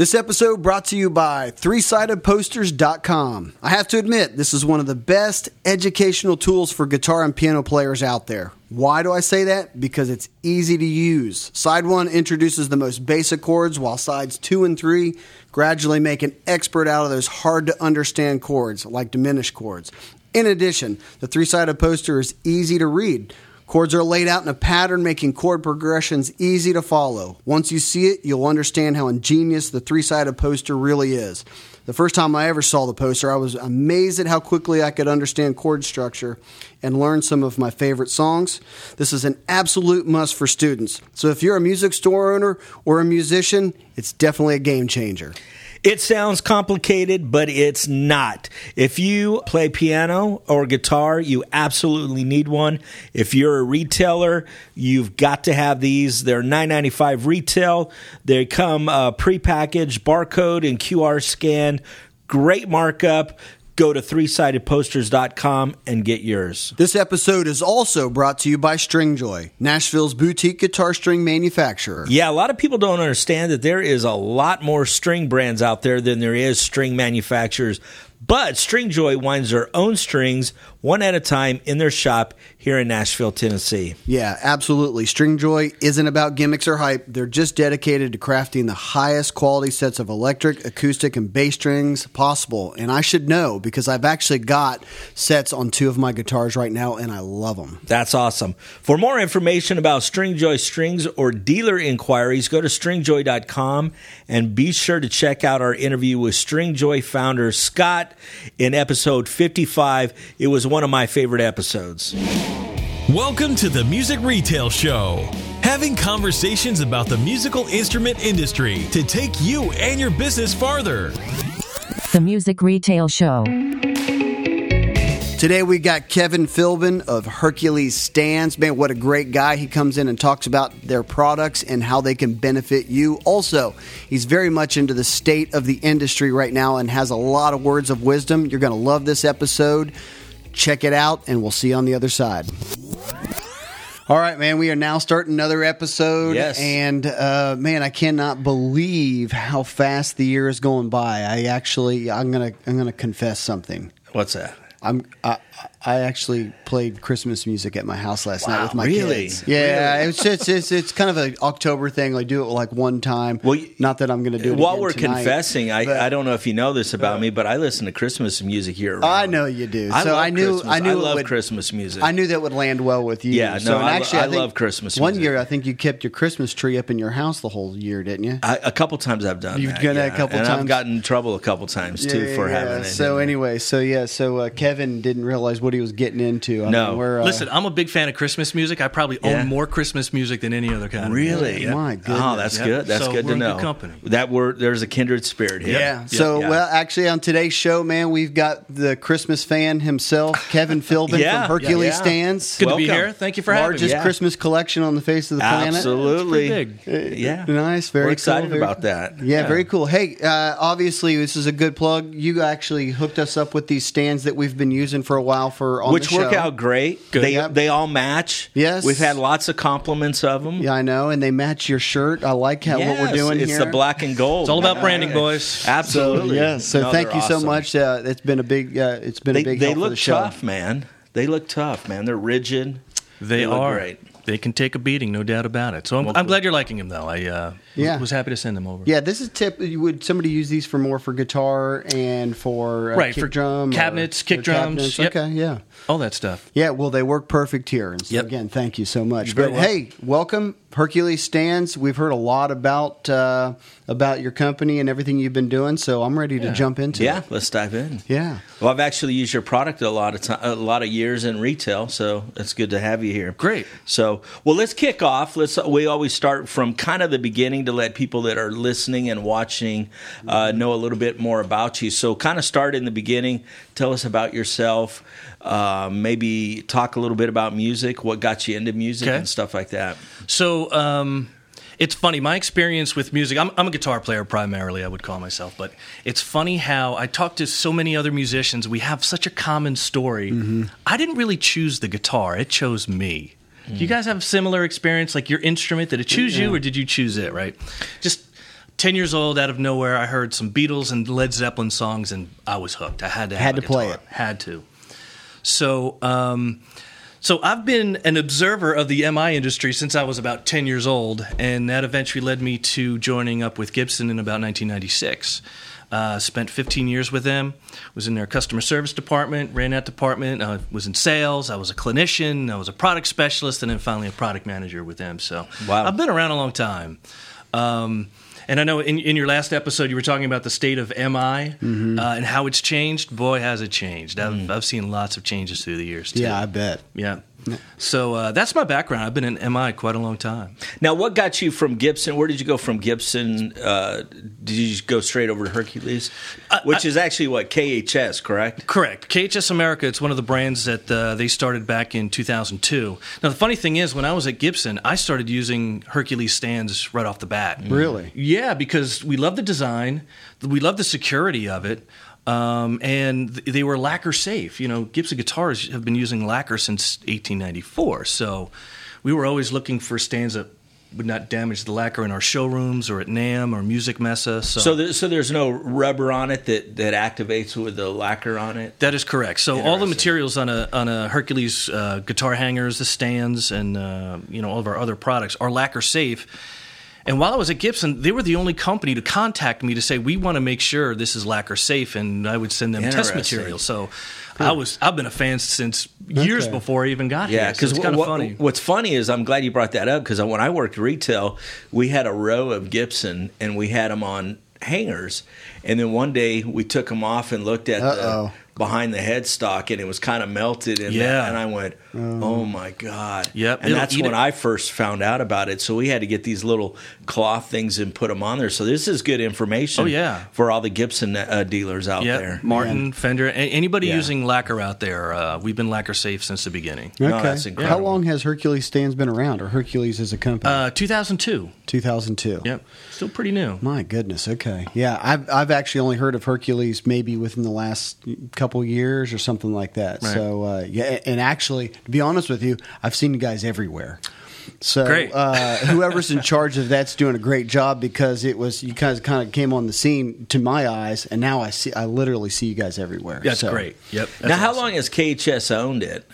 This episode brought to you by ThreeSidedPosters.com. I have to admit, this is one of the best educational tools for guitar and piano players out there. Why do I say that? Because it's easy to use. Side 1 introduces the most basic chords, while sides 2 and 3 gradually make an expert out of those hard to understand chords, like diminished chords. In addition, the three sided poster is easy to read. Chords are laid out in a pattern, making chord progressions easy to follow. Once you see it, you'll understand how ingenious the three sided poster really is. The first time I ever saw the poster, I was amazed at how quickly I could understand chord structure and learn some of my favorite songs. This is an absolute must for students. So if you're a music store owner or a musician, it's definitely a game changer. It sounds complicated, but it's not. If you play piano or guitar, you absolutely need one. If you're a retailer, you've got to have these. They're $9.95 retail. They come uh, prepackaged, barcode and QR scan. Great markup go to threesidedposters.com and get yours. This episode is also brought to you by Stringjoy, Nashville's boutique guitar string manufacturer. Yeah, a lot of people don't understand that there is a lot more string brands out there than there is string manufacturers. But Stringjoy winds their own strings one at a time in their shop here in Nashville, Tennessee. Yeah, absolutely. Stringjoy isn't about gimmicks or hype. They're just dedicated to crafting the highest quality sets of electric, acoustic, and bass strings possible. And I should know because I've actually got sets on two of my guitars right now and I love them. That's awesome. For more information about Stringjoy strings or dealer inquiries, go to stringjoy.com and be sure to check out our interview with Stringjoy founder Scott in episode 55. It was one of my favorite episodes. Welcome to the Music Retail Show. Having conversations about the musical instrument industry to take you and your business farther. The Music Retail Show. Today we got Kevin Philbin of Hercules Stands. Man, what a great guy. He comes in and talks about their products and how they can benefit you. Also, he's very much into the state of the industry right now and has a lot of words of wisdom. You're going to love this episode. Check it out, and we'll see you on the other side. All right, man. We are now starting another episode, Yes. and uh, man, I cannot believe how fast the year is going by. I actually, I'm gonna, I'm gonna confess something. What's that? I'm, I, I actually played Christmas music at my house last night with my really? kids. Yeah, it's, it's it's it's kind of an October thing. I do it like one time. Well, not that I'm going to do it While we're tonight, confessing, I, but- I don't know if you know this about me, but I listen to Christmas music year round. I know you do. I so love I knew Christmas. I knew I love would- Christmas music. I knew that would land well with you. Yeah, so, no, and I actually, I think love Christmas music. One music. year, I think you kept your Christmas tree up in your house the whole year, didn't you? I, a couple times I've done it. You've that. done that yeah. a couple and times? I've gotten in trouble a couple times too for having it. So anyway, so yeah, so uh, Kevin didn't realize what he was getting into. I No. mean, we're, uh, Listen, I'm a big fan of Christmas music. I probably Yeah. own more Christmas music than any other kind. there. of Really? music. Yeah. My goodness. Oh, that's Yep. good. That's So good we're to in know. good company. That we're there's a kindred spirit here. Yeah. So, Yeah. well, actually, on today's show, man, we've got the Christmas fan himself, Kevin Philbin Yeah. from Hercules Yeah. Stands. Good to be here. Thank you for having Largest me. Yeah. Christmas collection on the face of the planet. Absolutely. It's pretty Yeah. Nice. Very We're excited cool, about that. Yeah, very cool. Hey, uh, obviously, this is a good plug. You actually hooked us up with these stands that we've been using for a while for on Which the work show. out great. Good. They Yep. they all match. Yes. We've had lots of compliments of them. Yeah, I know, and they match your shirt. I like how what we're doing it's here. the black and gold. It's all about branding, boys. So Absolutely. yeah, so No, thank they're you so much. Uh, it's been a big, uh, it's been They, a big they help for look the show. tough, man. They look tough, man. They're rigid. They, look are. great. They can take a beating, no doubt about it. So I'm, Well, I'm glad you're liking them, though. I uh, Yeah. was happy to send them over. Yeah, this is tip. Would somebody use these for more for guitar and for uh, Right, kick for drum, or- cabinets, kick or drums, cabinets? yep. Okay, yeah, All that stuff. yeah. Well, they work perfect here. And so Yep. again, thank you so much. You're But hey, welcome Hercules Stands. We've heard a lot about uh, about your company and everything you've been doing. So I'm ready to jump into Yeah, it. let's dive in. Yeah. Well, I've actually used your product a lot of time, a lot of years in retail, so it's good to have you here. Great. So, well, let's kick off. Let's. We always start from kind of the beginning to let people that are listening and watching uh, know a little bit more about you. So, kind of start in the beginning. Tell us about yourself. Uh, maybe talk a little bit about music. What got you into music Okay. and stuff like that. So um, it's funny. My experience with music, I'm, I'm a guitar player primarily, I would call myself, but it's funny how I talk to so many other musicians. We have such a common story. I didn't really choose the guitar, it chose me. Do you guys have a similar experience, like your instrument? Did it choose you or did you choose it, right? Just ten years old, out of nowhere, I heard some Beatles and Led Zeppelin songs, and I was hooked. I had to have Had to play it. Had to. So, um, so I've been an observer of the MI industry since I was about 10 years old, and that eventually led me to joining up with Gibson in about 1996. Uh, spent 15 years with them. Was in their customer service department, ran that department. Uh, was in sales. I was a clinician. I was a product specialist, and then finally a product manager with them. So Wow. I've been around a long time. Um, and I know in, in your last episode you were talking about the state of MI Mm-hmm. uh, and how it's changed. Boy, has it changed! I've, I've seen lots of changes through the years. Too. Mm. Yeah, I bet. Yeah. So uh, that's my background. I've been in MI quite a long time. Now, what got you from Gibson? Where did you go from Gibson? Uh, did you just go straight over to Hercules, which is actually what KHS, correct? Correct. KHS America, it's one of the brands that uh, they started back in 2002. Now, the funny thing is, when I was at Gibson, I started using Hercules stands right off the bat. Really? Yeah, because we love the design, we love the security of it, um, and th- they were lacquer safe. You know, Gibson guitars have been using lacquer since 1894, so we were always looking for stands that would not damage the lacquer in our showrooms or at NAMM or Musikmesse. So, So, there, so there's no rubber on it that, that activates with the lacquer on it. That is correct. So all the materials on a on a Hercules uh, guitar hangers, the stands, and uh, you know all of our other products are lacquer safe. And while I was at Gibson, they were the only company to contact me to say we want to make sure this is lacquer safe, and I would send them test material. So I was I've been a fan since years Okay. before I even got Yeah, here. So because it's kind of funny. what's funny is I'm glad you brought that up because when I worked retail, we had a row of Gibson and we had them on hangers, and then one day we took them off and looked at Uh-oh. the behind the headstock and it was kind of melted and Yeah. and I went oh my god Yep, and that's when it. I first found out about it so we had to get these little cloth things and put them on there so this is good information Oh, yeah. for all the Gibson uh, dealers out yeah, there Martin, Fender, a- anybody Yeah. using lacquer out there, uh, we've been lacquer safe since the beginning. No, Okay. that's How long has Hercules stands been around, or Hercules as a company? Uh, 2002. 2002. Yep, still pretty new. My goodness. Okay. Yeah, I've I've actually only heard of Hercules maybe within the last couple years or something like that. Right. So uh, yeah, and actually, to be honest with you, I've seen you guys everywhere. So Great. uh, whoever's in charge of that's doing a great job because it was you guys kind of came on the scene to my eyes, and now I see I literally see you guys everywhere. That's So- great. Yep. now how awesome. long has KHS owned it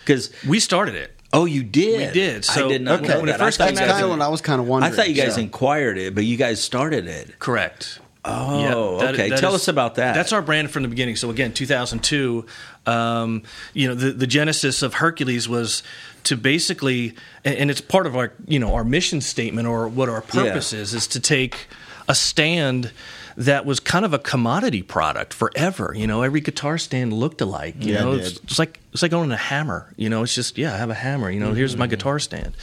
because We started it. Oh, you did. We did. So, I did not Okay, know when it first I thought That's you came out guys- kind of what I was kind of wondering. I thought you guys So- inquired it, but you guys started it. Correct. Oh, Yep, that- okay. that Tell is- us about that. That's our brand from the beginning. So again, 2002. Um, you know, the, the genesis of Hercules was to basically, and, and it's part of our you know our mission statement or what our purpose is, is to take a stand that was kind of a commodity product forever. You know, every guitar stand looked alike. You Yeah, know, did. it's, it's like it's like owning a hammer. You know, it's just yeah, I have a hammer. You know, here's Mm-hmm. my guitar stand.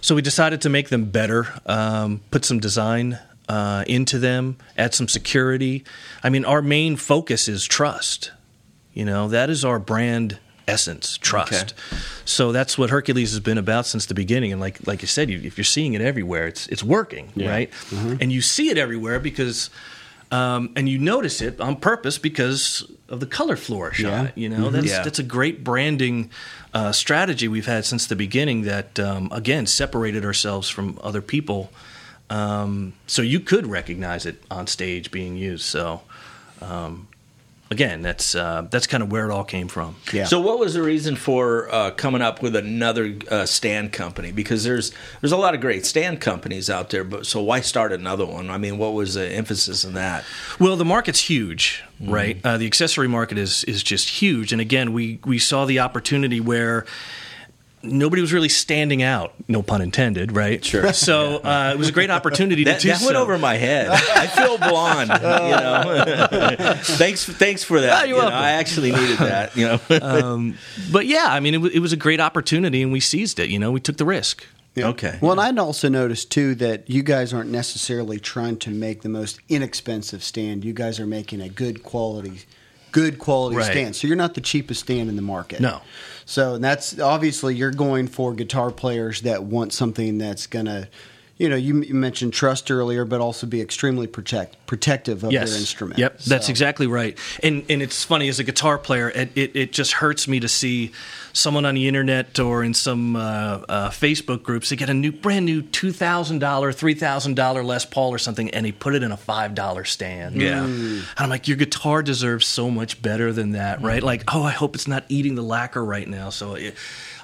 So we decided to make them better, um, put some design uh, into them, add some security. I mean, our main focus is trust. You know, that is our brand essence, trust. So that's what Hercules has been about since the beginning. And like like you said, you, if you're seeing it everywhere, it's it's working, right? And you see it everywhere because. Um, and you notice it on purpose because of the color flourish on it. You know, that's Yeah. that's a great branding uh, strategy we've had since the beginning. That um, again separated ourselves from other people, um, so you could recognize it on stage being used. So, um, again, that's uh, that's kind of where it all came from. Yeah. So, what was the reason for uh, coming up with another uh, stand company? Because there's there's a lot of great stand companies out there, but so why start another one? I mean, what was the emphasis in that? Well, the market's huge, Mm-hmm. right? Uh, the accessory market is is just huge, and again, we we saw the opportunity where. Nobody was really standing out, no pun intended, right? Sure. So uh, it was a great opportunity That, to do that went over my head. I feel blonde. You know. thanks, thanks for that. Oh, you're You know, welcome. I actually needed that. You know. um, but yeah, I mean, it, w- it was a great opportunity, and we seized it. You know, we took the risk. Yeah. Okay. Well, and I'd also noticed too that you guys aren't necessarily trying to make the most inexpensive stand. You guys are making a good quality, good quality Right. stand. So you're not the cheapest stand in the market. No. So that's obviously you're going for guitar players that want something that's gonna, you know, you, you mentioned trust earlier, but also be extremely protect protective of their instrument. Yep, that's exactly right. And and it's funny as a guitar player, it, it, it just hurts me to see someone on the internet or in some uh, uh, Facebook groups they get a new brand new two thousand dollar, three thousand dollar Les Paul or something, and they put it in a five dollar stand. Yeah. and I'm like, your guitar deserves so much better than that, right? Mm-hmm. Like, oh, I hope it's not eating the lacquer right now. So. It,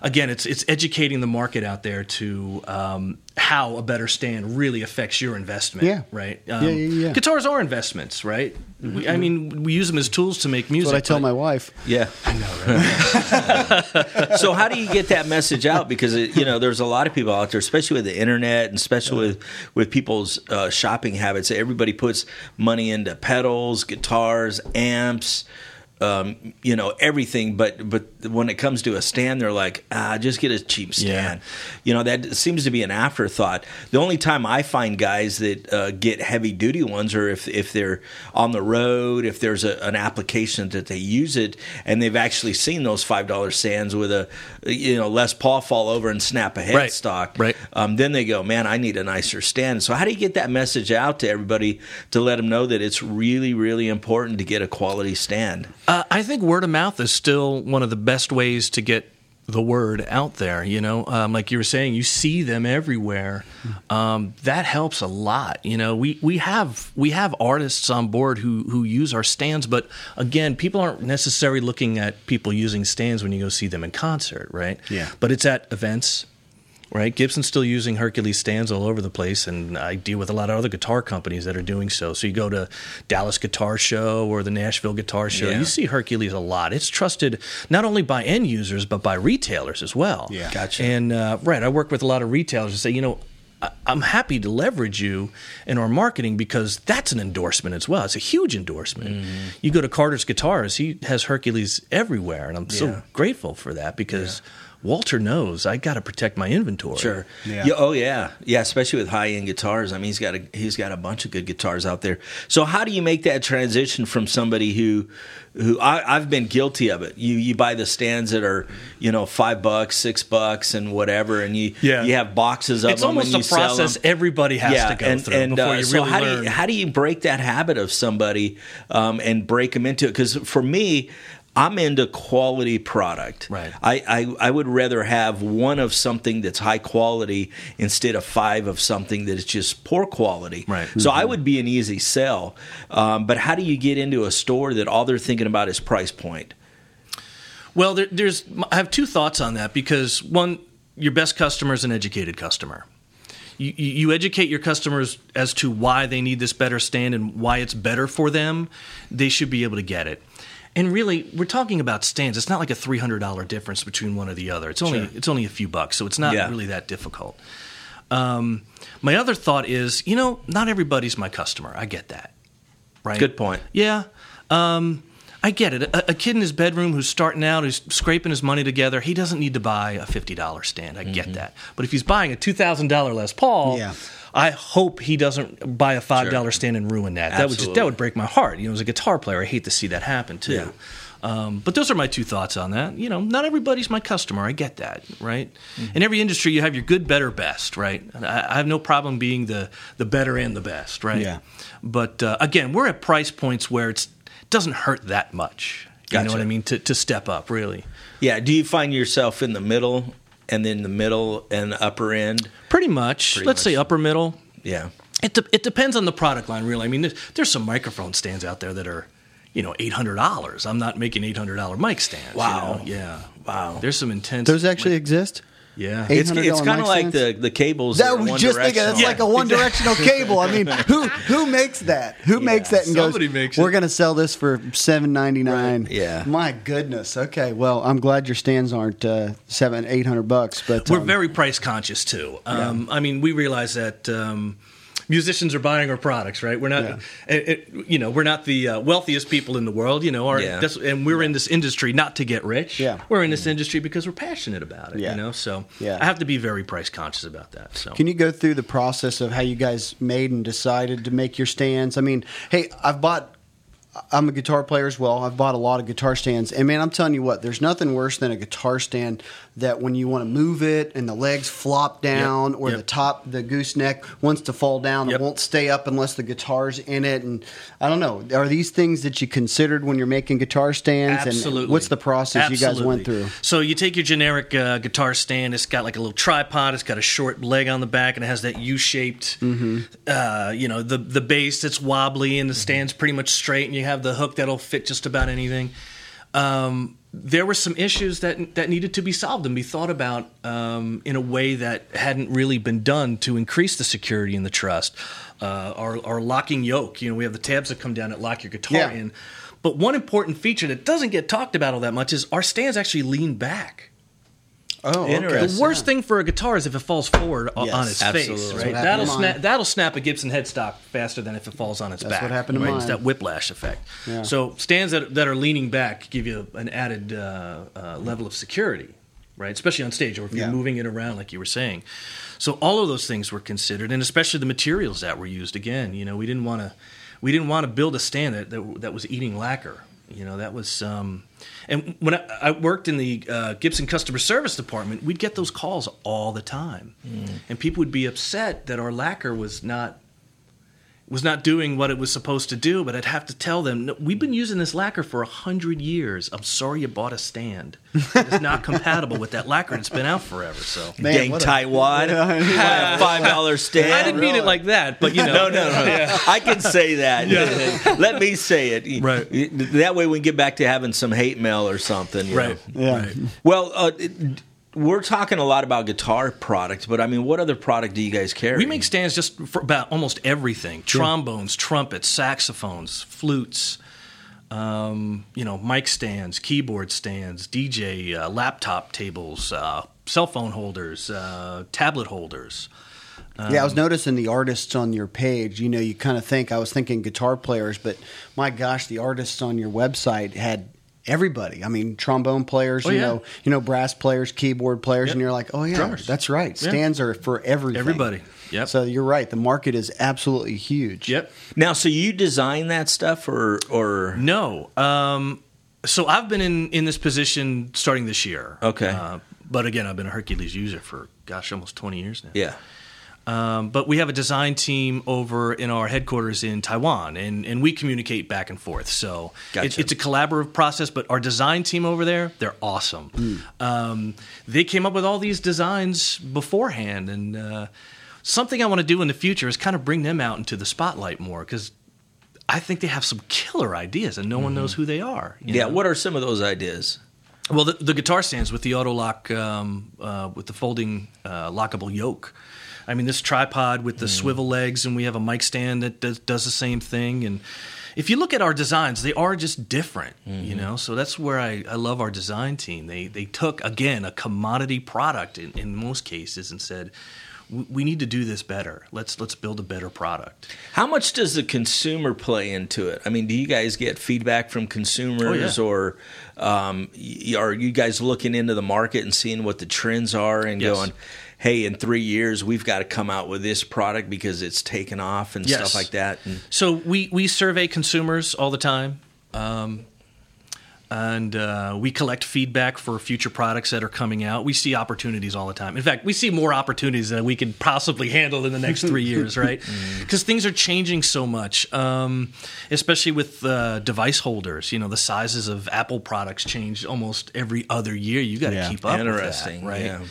Again, it's it's educating the market out there to um, how a better stand really affects your investment. Yeah. right. Yeah, yeah, yeah. Guitars are investments, right? We, I mean, we use them as tools to make music. That's what I tell my wife. Yeah, I know. Right? so, how do you get that message out? Because it, you know, there's a lot of people out there, especially with the internet, and especially with with people's uh, shopping habits. Everybody puts money into pedals, guitars, amps. Um, you know everything, but but when it comes to a stand, they're like, ah, just get a cheap stand. You know that seems to be an afterthought. The only time I find guys that uh, get heavy duty ones are if if they're on the road, if there's a, an application that they use it, and they've actually seen those five dollar stands with a you know Les Paul fall over and snap a Right, headstock. right. Um, then they go, man, I need a nicer stand. So how do you get that message out to everybody to let them know that it's really really important to get a quality stand? Uh, I think word of mouth is still one of the best ways to get the word out there. You know, um, like you were saying, you see them everywhere. Um, that helps a lot. You know, we, we have we have artists on board who who use our stands, but again, people aren't necessarily looking at people using stands when you go see them in concert, right? Yeah. But it's at events. Right, Gibson's still using Hercules stands all over the place, and I deal with a lot of other guitar companies that are doing so. So you go to Dallas Guitar Show or the Nashville Guitar Show, Yeah. you see Hercules a lot. It's trusted not only by end users but by retailers as well. Yeah. Gotcha. And uh, right, I work with a lot of retailers and say, you know, I- I'm happy to leverage you in our marketing because that's an endorsement as well. It's a huge endorsement. Mm-hmm. You go to Carter's Guitars; he has Hercules everywhere, and I'm Yeah. so grateful for that because Walter knows I got to protect my inventory. Sure. Yeah. Yeah, Oh yeah. Yeah. Especially with high end guitars. I mean, he's got a he's got a bunch of good guitars out there. So how do you make that transition from somebody who who I, I've been guilty of it? You you buy the stands that are you know five bucks, six bucks, and whatever, and you Yeah. you have boxes of It's them. almost and a you process everybody has yeah, to go and, through and, before uh, you so really how learn. do you how do you break that habit of somebody um, and break them into it? Because for me. I'm into quality product. Right. I, I, I would rather have one of something that's high quality instead of five of something that is just poor quality. Right. So I would be an easy sell. Um, but how do you get into a store that all they're thinking about is price point? Well, there, there's I have two thoughts on that because one, your best customer is an educated customer. You you educate your customers as to why they need this better stand and why it's better for them. They should be able to get it. And really, we're talking about stands. It's not like a three hundred dollar difference between one or the other. It's only it's only a few bucks, so it's not Yeah. really that difficult. Um, my other thought is, you know, not everybody's my customer. I get that. Right. Good point. Yeah. Um, I get it. A, a kid in his bedroom who's starting out, who's scraping his money together, he doesn't need to buy a $50 stand. I get that. But if he's buying a $2,000 Les Paul, Yeah. I hope he doesn't buy a $5 stand and ruin that. That would, just, that would break my heart. You know, as a guitar player, I hate to see that happen too. Yeah. Um, but those are my two thoughts on that. You know, not everybody's my customer. I get that, right? In every industry, you have your good, better, best, right? I, I have no problem being the the better and the best, right? Yeah. But uh, again, we're at price points where it's doesn't hurt that much. You know what I mean? To to step up, really. Yeah. Do you find yourself in the middle and then the middle and the upper end? Pretty much. Pretty let's much. say upper middle. Yeah. It de- it depends on the product line, really. I mean, there's, there's some microphone stands out there that are, you know, eight hundred dollars. I'm not making eight hundred dollar mic stands. you Wow. know? Yeah. Wow. There's some intense. Those actually exist. Yeah. It's, it's kind of like the, the cables. That are was just thinking. That's one-directional. like a one directional cable. I mean, who who makes that? Who makes that and somebody goes? makes We're going to sell this for seven ninety nine. Right, yeah. My goodness. Okay. Well, I'm glad your stands aren't uh, seven eight hundred bucks, but We're um, very price conscious too. Um, I mean, we realize that um, musicians are buying our products, right? We're not, Yeah. it, it- you know, we're not the uh, wealthiest people in the world, you know. Our, Yeah. that's, and we're in this industry not to get rich. Yeah. we're in this industry because we're passionate about it. Yeah. You know, so Yeah. I have to be very price conscious about that. So Can you go through the process of how you guys made and decided to make your stands? I mean, hey, I've bought I'm a guitar player as well. I've bought a lot of guitar stands, and man, I'm telling you what, there's nothing worse than a guitar stand that when you want to move it and the legs flop down, or yep. the top, the gooseneck wants to fall down, Yep. it won't stay up unless the guitar's in it. And I don't know, are these things that you considered when you're making guitar stands? Absolutely. And what's the process you guys went through? So you take your generic uh, guitar stand. It's got like a little tripod. It's got a short leg on the back, and it has that U-shaped. Mm-hmm. Uh, you know, the the base that's wobbly, and the stand's pretty much straight, and you have the hook that'll fit just about anything. Um, there were some issues that that needed to be solved and be thought about um, in a way that hadn't really been done to increase the security and the trust. Uh, our, our locking yoke, you know, we have the tabs that come down that lock your guitar Yeah. in. But one important feature that doesn't get talked about all that much is our stands actually lean back. Oh, Interesting. The worst thing for a guitar is if it falls forward o- Yes, on its absolutely. face. That's Right? what That'll to snap. That'll snap a Gibson headstock faster than if it falls on its back. That's back. what happened to right? mine. It's that whiplash effect. Yeah. So stands that that are leaning back give you an added uh, uh, level of security, right? Especially on stage or if you're Yeah. moving it around, like you were saying. So all of those things were considered, and especially the materials that were used. Again, you know, we didn't want to we didn't want to build a stand that that, that was eating lacquer. You know, that was. Um, and when I, I worked in the uh, Gibson customer service department, we'd get those calls all the time, and people would be upset that our lacquer was not was not doing what it was supposed to do. But I'd have to tell them, no, we've been using this lacquer for a hundred years. I'm sorry you bought a stand. It's not compatible with that lacquer. and It's been out forever. So Man, Dang what a- tight wad, five dollar stand. I didn't mean it like that, but you know, No, no, no. I can say that. Let me say it. Right. That way we can get back to having some hate mail or something. you Right. know. Yeah. Right. Well, uh, it- we're talking a lot about guitar product, but I mean, what other product do you guys carry? We make stands just for about almost everything: trombones, trumpets, saxophones, flutes. Um, you know, mic stands, keyboard stands, DJ uh, laptop tables, uh, cell phone holders, uh, tablet holders. yeah, I was noticing the artists on your page. You know, you kind of think I was thinking guitar players, but my gosh, the artists on your website had everybody. I mean, trombone players, Oh, you yeah. know, you know, brass players, keyboard players, Yep. and you're like, oh yeah, Drummers. that's right. Yeah. Stands are for everything. Everybody. Yep. So you're right. The market is absolutely huge. Yep. now, so you design that stuff, or or No. Um, so I've been in, in this position starting this year. Okay. Uh, but again, I've been a Hercules user for, gosh, almost 20 years now. yeah, Um, but we have a design team over in our headquarters in Taiwan, and, and we communicate back and forth. So it, it's a collaborative process. But our design team over there, they're awesome. Um, they came up with all these designs beforehand, and uh, something I want to do in the future is kind of bring them out into the spotlight more because I think they have some killer ideas, and no one knows who they are. yeah. know? What are some of those ideas? Well, the, the guitar stands with the auto lock, um, uh, with the folding uh, lockable yoke. I mean, this tripod with the swivel legs, and we have a mic stand that does, does the same thing. And if you look at our designs, they are just different, you know. So that's where I, I love our design team. They they took again a commodity product in, in most cases and said, "We- we need to do this better. Let's let's build a better product. How much does the consumer play into it? I mean, do you guys get feedback from consumers, Oh, yeah. or um, are you guys looking into the market and seeing what the trends are and Yes. going, "Hey, in three years, we've got to come out with this product because it's taken off and Yes. stuff like that." And, So we we survey consumers all the time, um, and uh, we collect feedback for future products that are coming out. We see opportunities all the time. In fact, we see more opportunities than we can possibly handle in the next three years, right? Because things are changing so much, um, especially with uh, device holders. You know, the sizes of Apple products change almost every other year. You got to Yeah. keep up. Interesting, with that, right? yeah.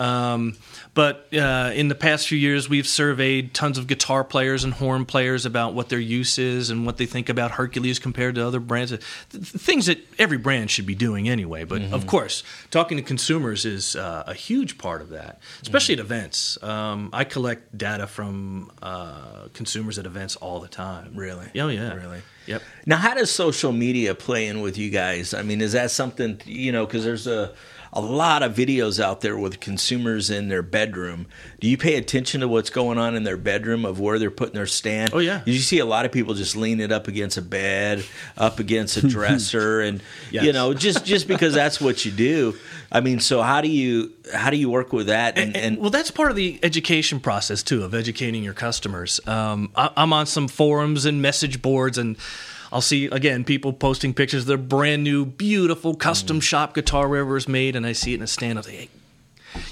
Um, but uh, in the past few years, we've surveyed tons of guitar players and horn players about what their use is and what they think about Hercules compared to other brands. Th- th- things that every brand should be doing anyway. But of course, talking to consumers is uh, a huge part of that, especially at events. Um, I collect data from uh, consumers at events all the time. Really? Oh, yeah. Really? Yep. Now, how does social media play in with you guys? I mean, is that something you know? Because there's a a lot of videos out there with consumers in their bedroom. Do you pay attention to what's going on in their bedroom of where they're putting their stand? Oh, yeah. You see a lot of people just lean it up against a bed, up against a dresser, and you know, just just because that's what you do. I mean, so how do you how do you work with that? And, and well, that's part of the education process too, of educating your customers. Um, I, I'm on some forums and message boards, and I'll see again people posting pictures of their brand new, beautiful custom shop guitar wherever it's made, and I see it in a stand. I say, hey,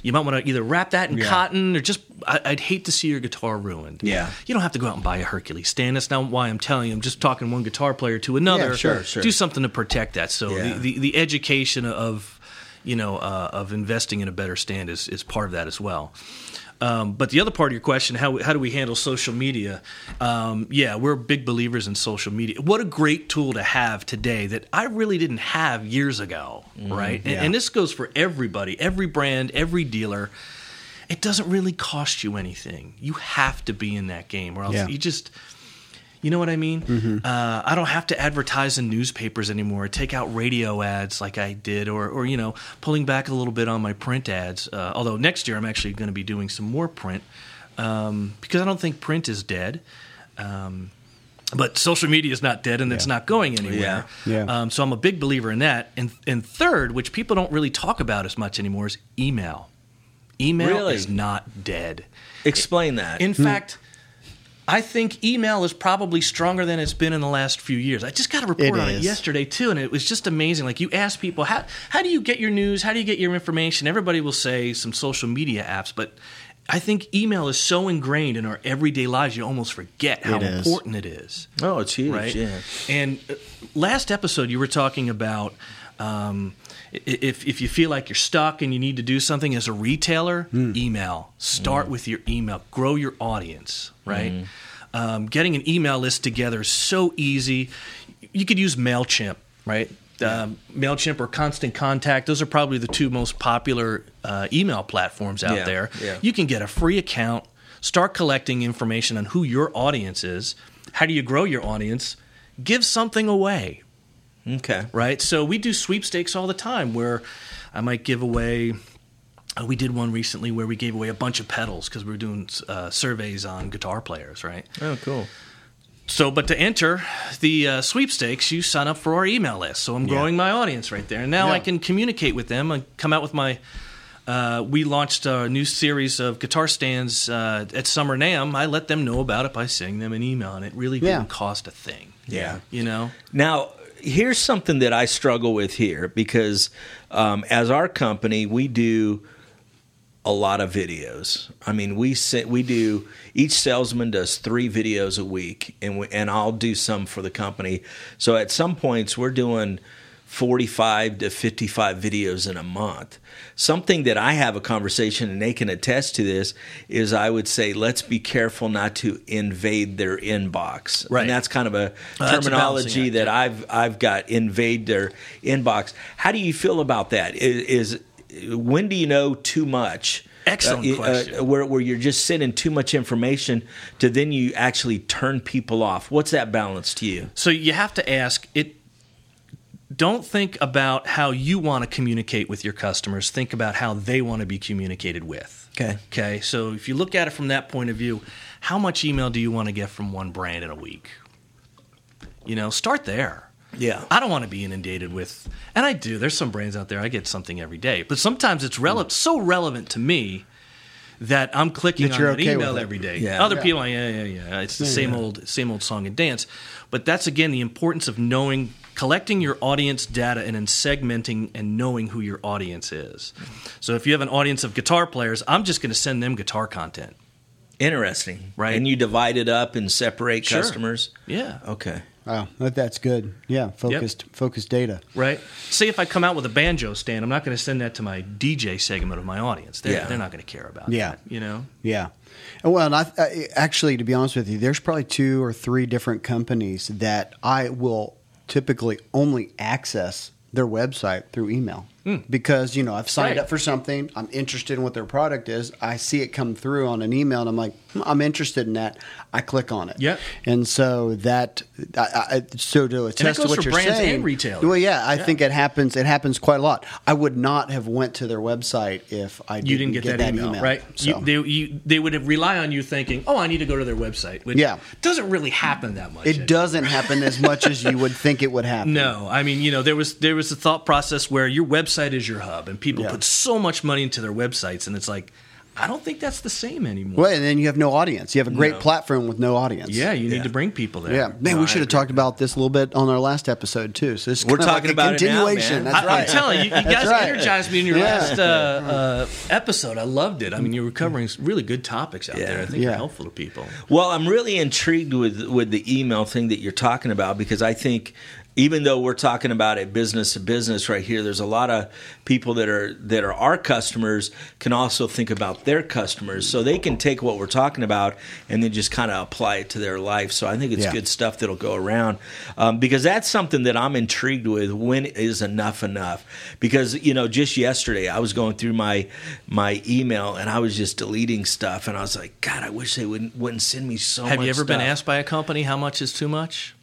you might want to either wrap that in Yeah. cotton or just. I, I'd hate to see your guitar ruined. Yeah. you don't have to go out and buy a Hercules stand. That's not why I'm telling you. I'm just talking one guitar player to another. Yeah, sure, sure. Do something to protect that. So Yeah. the, the the education of you know uh, of investing in a better stand is is part of that as well. Um, but the other part of your question, how how do we handle social media? Um, yeah, we're big believers in social media. What a great tool to have today that I really didn't have years ago, right? And, and this goes for everybody, every brand, every dealer. It doesn't really cost you anything. You have to be in that game, or else Yeah. you just. You know what I mean? Uh, I don't have to advertise in newspapers anymore, take out radio ads like I did, or, or you know, pulling back a little bit on my print ads. Uh, although next year I'm actually going to be doing some more print um, because I don't think print is dead. Um, but social media is not dead and it's not going anywhere. Yeah. Yeah. Um, so I'm a big believer in that. And, and third, which people don't really talk about as much anymore, is email. Email Really? is not dead. Explain that. In fact, I think email is probably stronger than it's been in the last few years. I just got a report It on it yesterday too, and it was just amazing. Like you ask people, how how do you get your news? How do you get your information? Everybody will say some social media apps, but I think email is so ingrained in our everyday lives, you almost forget how It is. important it is oh, it's huge. right? Yeah. And uh, last episode, you were talking about um, if if you feel like you're stuck and you need to do something as a retailer, email. Start with your email. Grow your audience. Right. Um, getting an email list together is so easy. You could use Mailchimp. Right. Um, Mailchimp or Constant Contact; those are probably the two most popular uh, email platforms out Yeah, there. yeah. You can get a free account, start collecting information on who your audience is. How do you grow your audience? Give something away, Okay. right? So we do sweepstakes all the time where I might give away. Uh, we did one recently where we gave away a bunch of pedals because we were doing uh, surveys on guitar players, right? Oh, cool. So, but to enter the uh, sweepstakes, you sign up for our email list. So I'm growing my audience right there, and now I can communicate with them and come out with my. Uh, we launched a new series of guitar stands uh, at Summer NAMM. I let them know about it by sending them an email, and it really Yeah. didn't cost a thing. Yeah. you know. Now, here's something that I struggle with here because um, as our company, we do a lot of videos. I mean, we se- we do each salesman does three videos a week, and we, and I'll do some for the company. So at some points, we're doing. 45 to 55 videos in a month. Something that I have a conversation and they can attest to this is I would say let's be careful not to invade their inbox. Right. And that's kind of a a balancing terminology act, that. I've I've got invade their inbox. How do you feel about that? Is, is when do you know too much? Excellent Uh, question. where where you're just sending too much information to then you actually turn people off. What's that balance to you? So you have to ask it. Don't think about how you want to communicate with your customers. Think about how they want to be communicated with. Okay. Okay. So if you look at it from that point of view, how much email do you want to get from one brand in a week? You know, start there. Yeah. I don't want to be inundated with, and I do. There's some brands out there I get something every day, but sometimes it's relevant, mm. so relevant to me that I'm clicking That on you're an okay email it. every day. Yeah. Other Yeah. people, yeah, yeah, yeah. It's the same old, same old song and dance. But that's again the importance of knowing, collecting your audience data, and then segmenting and knowing who your audience is. So if you have an audience of guitar players, I'm just going to send them guitar content. Interesting. Right. And you divide it up and separate Sure. customers. Yeah. Okay. Wow, that's good. Yeah, focused focused data. Right. Say if I come out with a banjo stand, I'm not going to send that to my DJ segment of my audience. They're, Yeah. they're not going to care about it. Yeah. that. You know. Yeah. Well, and I, I, actually, to be honest with you, there's probably two or three different companies that I will typically only access their website through email because you know I've signed. Right. up for something, I'm interested in what their product is, I see it come through on an email, and I'm like, "Hmm, I'm interested in that. I click on it. Yep. And so that, I, I, so to attest to what you're saying, and retailers. Well, yeah, I Yeah. think it happens. It happens quite a lot. I would not have went to their website if I You didn't get, that, email, right? So. You, they, you, they would have rely on you thinking, "Oh, I need to go to their website," which Yeah. doesn't really happen that much. It doesn't happen as much as you would think it would happen. No, I mean, you know, there was there was a thought process where your website is your hub, and people Yeah. put so much money into their websites, and it's like, I don't think that's the same anymore. Well, and then you have no audience. You have a great No. platform with no audience. yeah, you need Yeah. to bring people there. Yeah, man, No, we I should have talked about this a little bit on our last episode too. So this We're talking like a about it now, continuation. man. That's I, right. I'm telling you, you guys right. energized me in your Yeah. last uh, uh, episode. I loved it. I mean, you were covering some really good topics out Yeah. there. I think Yeah. are helpful to people. Well, I'm really intrigued with with the email thing that you're talking about because I think even though we're talking about it business to business right here, there's a lot of people that are that are our customers can also think about their customers, so they can take what we're talking about and then just kind of apply it to their life. So I think it's Yeah. good stuff that'll go around um, because that's something that I'm intrigued with. When is enough enough? Because you know, just yesterday I was going through my my email and I was just deleting stuff, and I was like, God, I wish they wouldn't wouldn't send me so. Much. Have you ever been asked by a company how much is too much?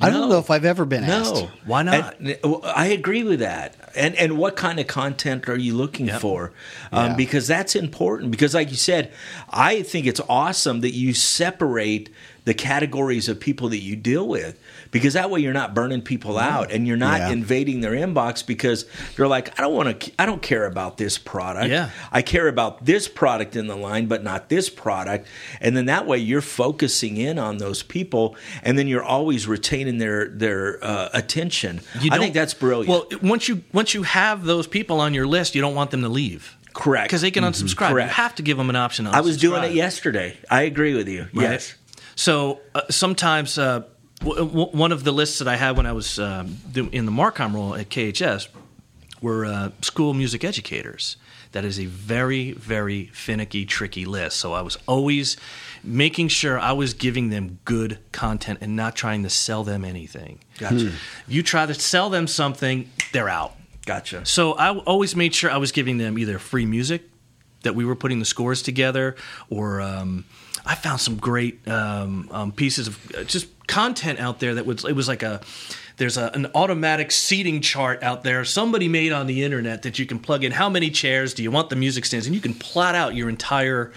I don't No. know if I've ever been asked. No, Why not? And- I agree with that. And and what kind of content are you looking Yep. for? Um, Yeah. Because that's important. Because like you said, I think it's awesome that you separate the categories of people that you deal with. Because that way you're not burning people out and you're not Yeah. invading their inbox because they're like, I don't want to. I don't care about this product. Yeah. I care about this product in the line, but not this product. And then that way you're focusing in on those people, and then you're always retaining their their uh, attention. I think that's brilliant. Well, once you once you have those people on your list, you don't want them to leave. Correct. Because they can unsubscribe. Correct. You have to give them an option. I was doing it yesterday. I agree with you. Right? Yes. So uh, sometimes uh, one of the lists that I had when I was um, in the Marcom role at KHS were uh, school music educators. That is a very, very finicky, tricky list. So I was always making sure I was giving them good content and not trying to sell them anything. Gotcha. If you try to sell them something, they're out. Gotcha. So I always made sure I was giving them either free music that we were putting the scores together, or um, I found some great um, um, pieces of uh, just content out there that was it was like a there's a, an automatic seating chart out there somebody made on the internet that you can plug in how many chairs do you want the music stands and you can plot out your entire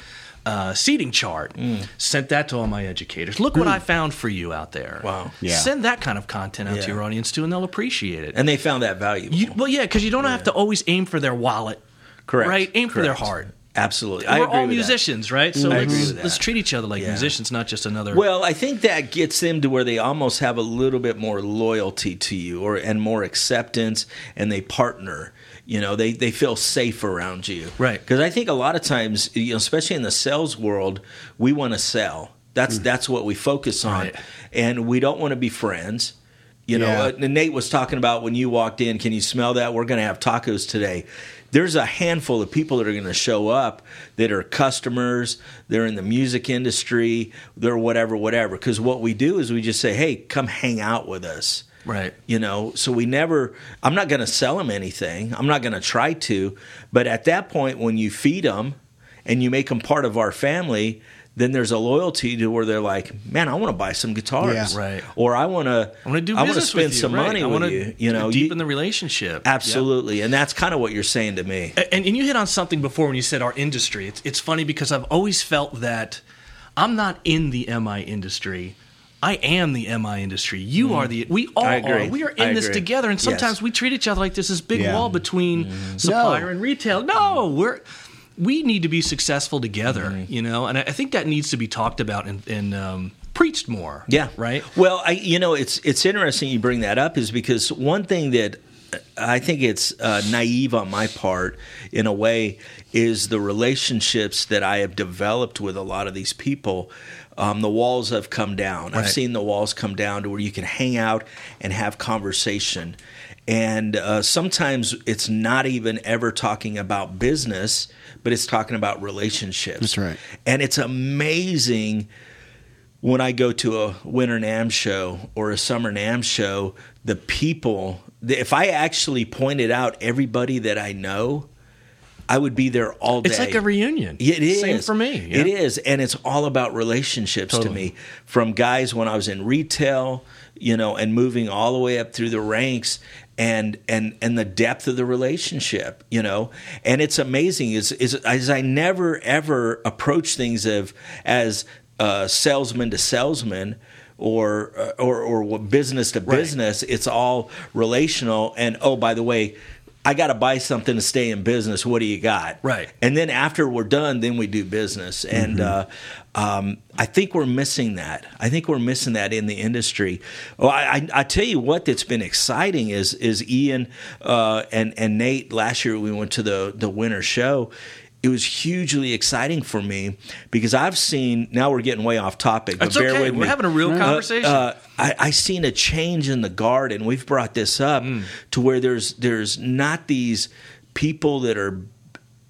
uh, seating chart. Sent that to all my educators. Look what I found for you out there. Wow. Yeah. Send that kind of content out Yeah. to your audience too, and they'll appreciate it. And they found that valuable. You, well, yeah, because you don't have to always aim for their wallet. Correct. Right? Aim for their heart. Absolutely. We're agree all with that. musicians, right? So I let's, agree with that. let's treat each other like Yeah. musicians, not just another. Well, I think that gets them to where they almost have a little bit more loyalty to you, or and more acceptance, and they partner. You know, they they feel safe around you, Right. Because I think a lot of times, you know, especially in the sales world, we want to sell. That's that's what we focus on, Right. and we don't want to be friends. You know, Yeah. uh, Nate was talking about when you walked in. Can you smell that? We're going to have tacos today. There's a handful of people that are going to show up that are customers. They're in the music industry. They're whatever, whatever. Because what we do is we just say, "Hey, come hang out with us." right. You know, so we never. I'm not going to sell them anything. I'm not going to try to. But at that point, when you feed them and you make them part of our family, then there's a loyalty to where they're like, "Man, I want to buy some guitars." Yeah. Right. Or I want to. I want to do I want to spend some right. money I with wanna you. You know, deepen you- the relationship. Absolutely, and that's kind of what you're saying to me. And, and you hit on something before when you said our industry. It's, it's funny because I've always felt that I'm not in the MI industry. I am the MI industry. You are the. We all Mm. I agree. are. We are in this together, and sometimes Yes. we treat each other like there's this big Yeah. wall between Mm-hmm. supplier No. and retail. No, we're we need to be successful together. Mm-hmm. You know, and I, think that needs to be talked about and, and um, preached more. Yeah. Right. Well, I you know it's it's interesting you bring that up is because one thing that I think it's uh, naive on my part in a way is the relationships that I have developed with a lot of these people. Um, the walls have come down. I've seen the walls come down to where you can hang out and have conversation. And uh, sometimes it's not even ever talking about business, but it's talking about relationships. That's right. And it's amazing when I go to a winter NAMM show or a summer NAMM show, the people, if I actually pointed out everybody that I know, I would be there all day. It's like a reunion. It is. Same for me. yeah. It is. And it's all about relationships to me. From guys when I was in retail, you know, and moving all the way up through the ranks and and and the depth of the relationship, you know. And it's amazing is is as I never ever approach things of as uh, salesman to salesman or or or business to business. It's all relational. And oh, by the way, I got to buy something to stay in business. What do you got? Right. And then after we're done, then we do business. And uh, um, I think we're missing that. I think we're missing that in the industry. Well, I, I, I tell you what, that's been exciting is is Ian uh, and and Nate. Last year we went to the the winter show. It was hugely exciting for me because I've seen. Now we're getting way off topic. But That's bear okay. with We're me. having a real conversation. Uh, I, I seen a change in the guard, and we've brought this up Mm. to where there's there's not these people that are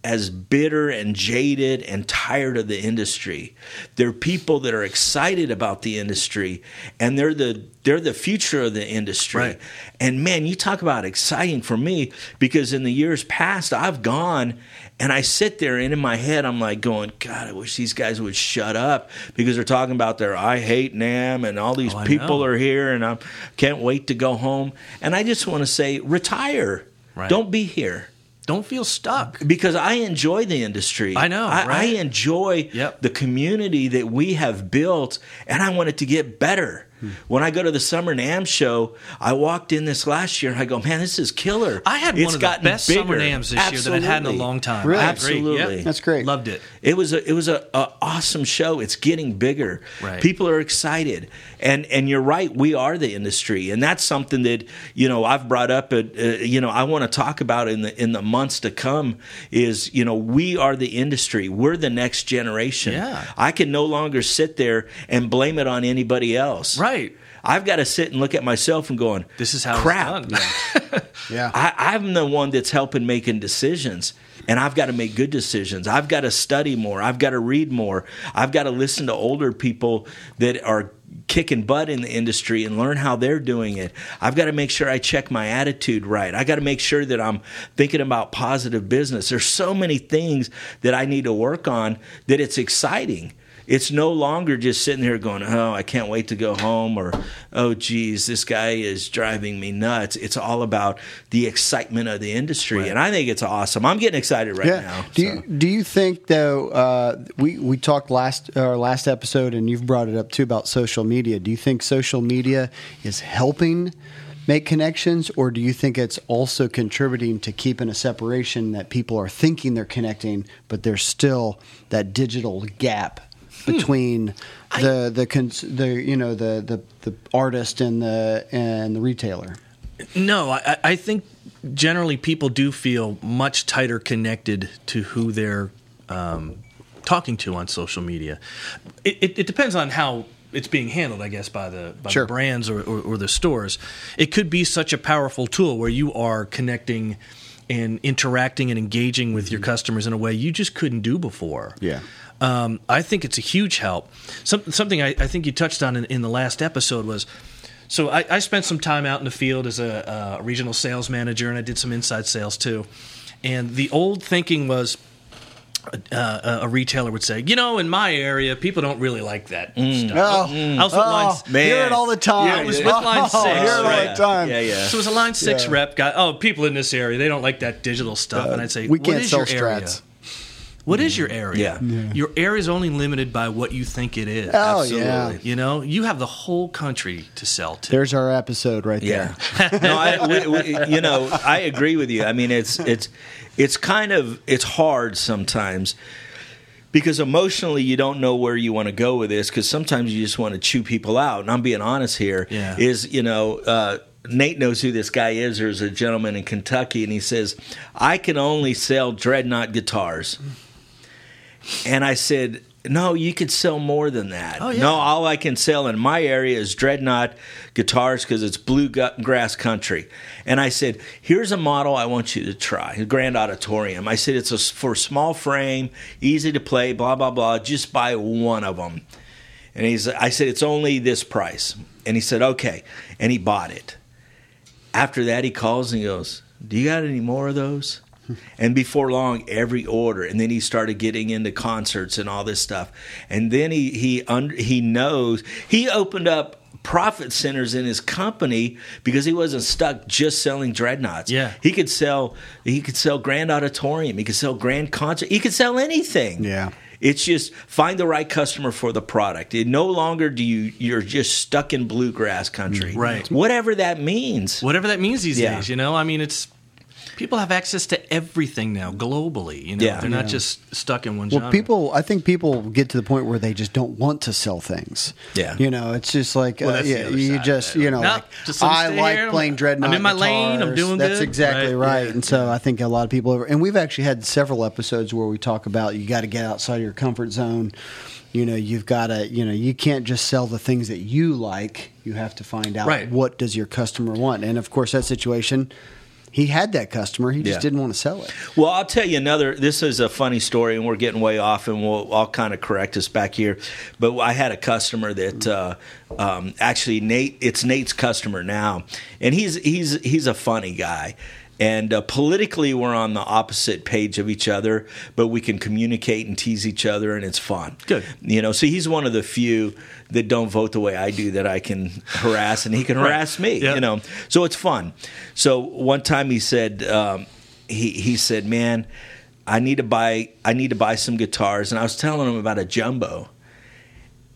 as bitter and jaded and tired of the industry. They're people that are excited about the industry, and they're the they're the future of the industry. Right. And man, you talk about exciting for me because in the years past, I've gone and I sit there and in my head, I'm like going, God, I wish these guys would shut up because they're talking about their I hate NAMM and all these Oh, people know. are here and I can't wait to go home. And I just want to say, retire. Right. Don't be here Don't feel stuck. because I enjoy the industry. I know, I, I enjoy Yep. the community that we have built, and I want it to get better. Hmm. When I go to the Summer NAMM show, I walked in this last year and I go, man, this is killer. I had It's one of the gotten best summer bigger. NAMMs this year that I've had in a long time. Really? Absolutely. Yep. That's great. Loved it. It was a it was a, a awesome show. It's getting bigger. Right. People are excited, and and you're right. We are the industry, and that's something that you know I've brought up. At, uh, you know I want to talk about in the in the months to come. Is you know we are the industry. We're the next generation. Yeah. I can no longer sit there and blame it on anybody else. Right. I've got to sit and look at myself and going, This is how it's crap. done. Yeah. I, I'm the one that's helping making decisions, and I've got to make good decisions. I've got to study more. I've got to read more. I've got to listen to older people that are kicking butt in the industry and learn how they're doing it. I've got to make sure I check my attitude right. I got to make sure that I'm thinking about positive business. There's so many things that I need to work on that it's exciting. It's no longer just sitting here going, "Oh, I can't wait to go home," or "Oh, geez, this guy is driving me nuts." It's all about the excitement of the industry, and I think it's awesome. I'm getting excited right yeah. now. do so. you do you think though? Uh, we we talked last our last episode, and you've brought it up too about social media. Do you think social media is helping? Make connections, or do you think it's also contributing to keeping a separation that people are thinking they're connecting, but there's still that digital gap between the the cons- the you know the, the the artist and the and the retailer? No, I, I think generally people do feel much tighter connected to who they're um, talking to on social media. It, it, it depends on how it's being handled, I guess, by the, by Sure. the brands or, or, or the stores. It could be such a powerful tool where you are connecting and interacting and engaging with your customers in a way you just couldn't do before. Yeah. Um, I think it's a huge help. Some, something I, I think you touched on in, in the last episode was so I, I spent some time out in the field as a, a regional sales manager, and I did some inside sales too. And the old thinking was Uh, uh, a retailer would say, you know, in my area, people don't really like that mm. stuff. Oh, I was with line, oh, mm. oh hear it all the time. Yeah, it was with line Oh, six, hear it all right. the time. Yeah, yeah. so it was a Line 6 Yeah. rep guy. Oh, people in this area, they don't like that digital stuff. Uh, and I'd say, we can't is sell your area? Strats. What is your area? Yeah. Your area is only limited by what you think it is. Oh, yeah. You know, you have the whole country to sell to. There's our episode right Yeah. there. no, I, we, we, you know, I agree with you. I mean, it's it's it's kind of it's hard sometimes because emotionally you don't know where you want to go with this because sometimes you just want to chew people out. And I'm being honest here. Yeah. Is you know. Uh, Nate knows who this guy is. There's a gentleman in Kentucky, and he says, "I can only sell dreadnought guitars." And I said, No, you could sell more than that. Oh, yeah. No, all I can sell in my area is dreadnought guitars because it's bluegrass country. And I said, Here's a model I want you to try a Grand Auditorium. I said, It's a, for small frame, easy to play, blah, blah, blah. Just buy one of them. And he's, I said, It's only this price. And he said, Okay. And he bought it. After that, he calls and he goes, Do you got any more of those? And before long, every order, and then he started getting into concerts and all this stuff. And then he he under, he knows he opened up profit centers in his company because he wasn't stuck just selling dreadnoughts. Yeah. he could sell he could sell grand auditorium, he could sell grand concert, he could sell anything. Yeah. It's just find the right customer for the product. It no longer do you you're just stuck in bluegrass country. Right. Whatever that means. Whatever that means these Yeah. days, you know. I mean, it's people have access to everything now globally. You know, Yeah. they're not Yeah. just stuck in one Well, genre. people, I think people get to the point where they just don't want to sell things. Yeah. you know, it's just like Well, uh, yeah, you just you know, Nope, like, just I like here. playing dreadnought. I'm in my lane, I'm doing That's good. exactly Right, right. yeah. And so I think a lot of people, and we've actually had several episodes where we talk about you got to get outside of your comfort zone. You know, you've got to, you know, you can't just sell the things that you like. You have to find out Right. what does your customer want. And of course, that situation, he had that customer, he just Yeah. didn't want to sell it. Well, I'll tell you another. This is a funny story, and we're getting way off, and we'll I'll kind of correct us back here. But I had a customer that uh, um, actually Nate. It's Nate's customer now, and he's he's he's a funny guy. And uh, politically, we're on the opposite page of each other, but we can communicate and tease each other, and it's fun. Good. You know, so he's one of the few that don't vote the way I do that I can harass, and he can harass me. Yeah. You know, so it's fun. So one time he said, um, he he said, "Man, I need to buy I need to buy some guitars," and I was telling him about a jumbo.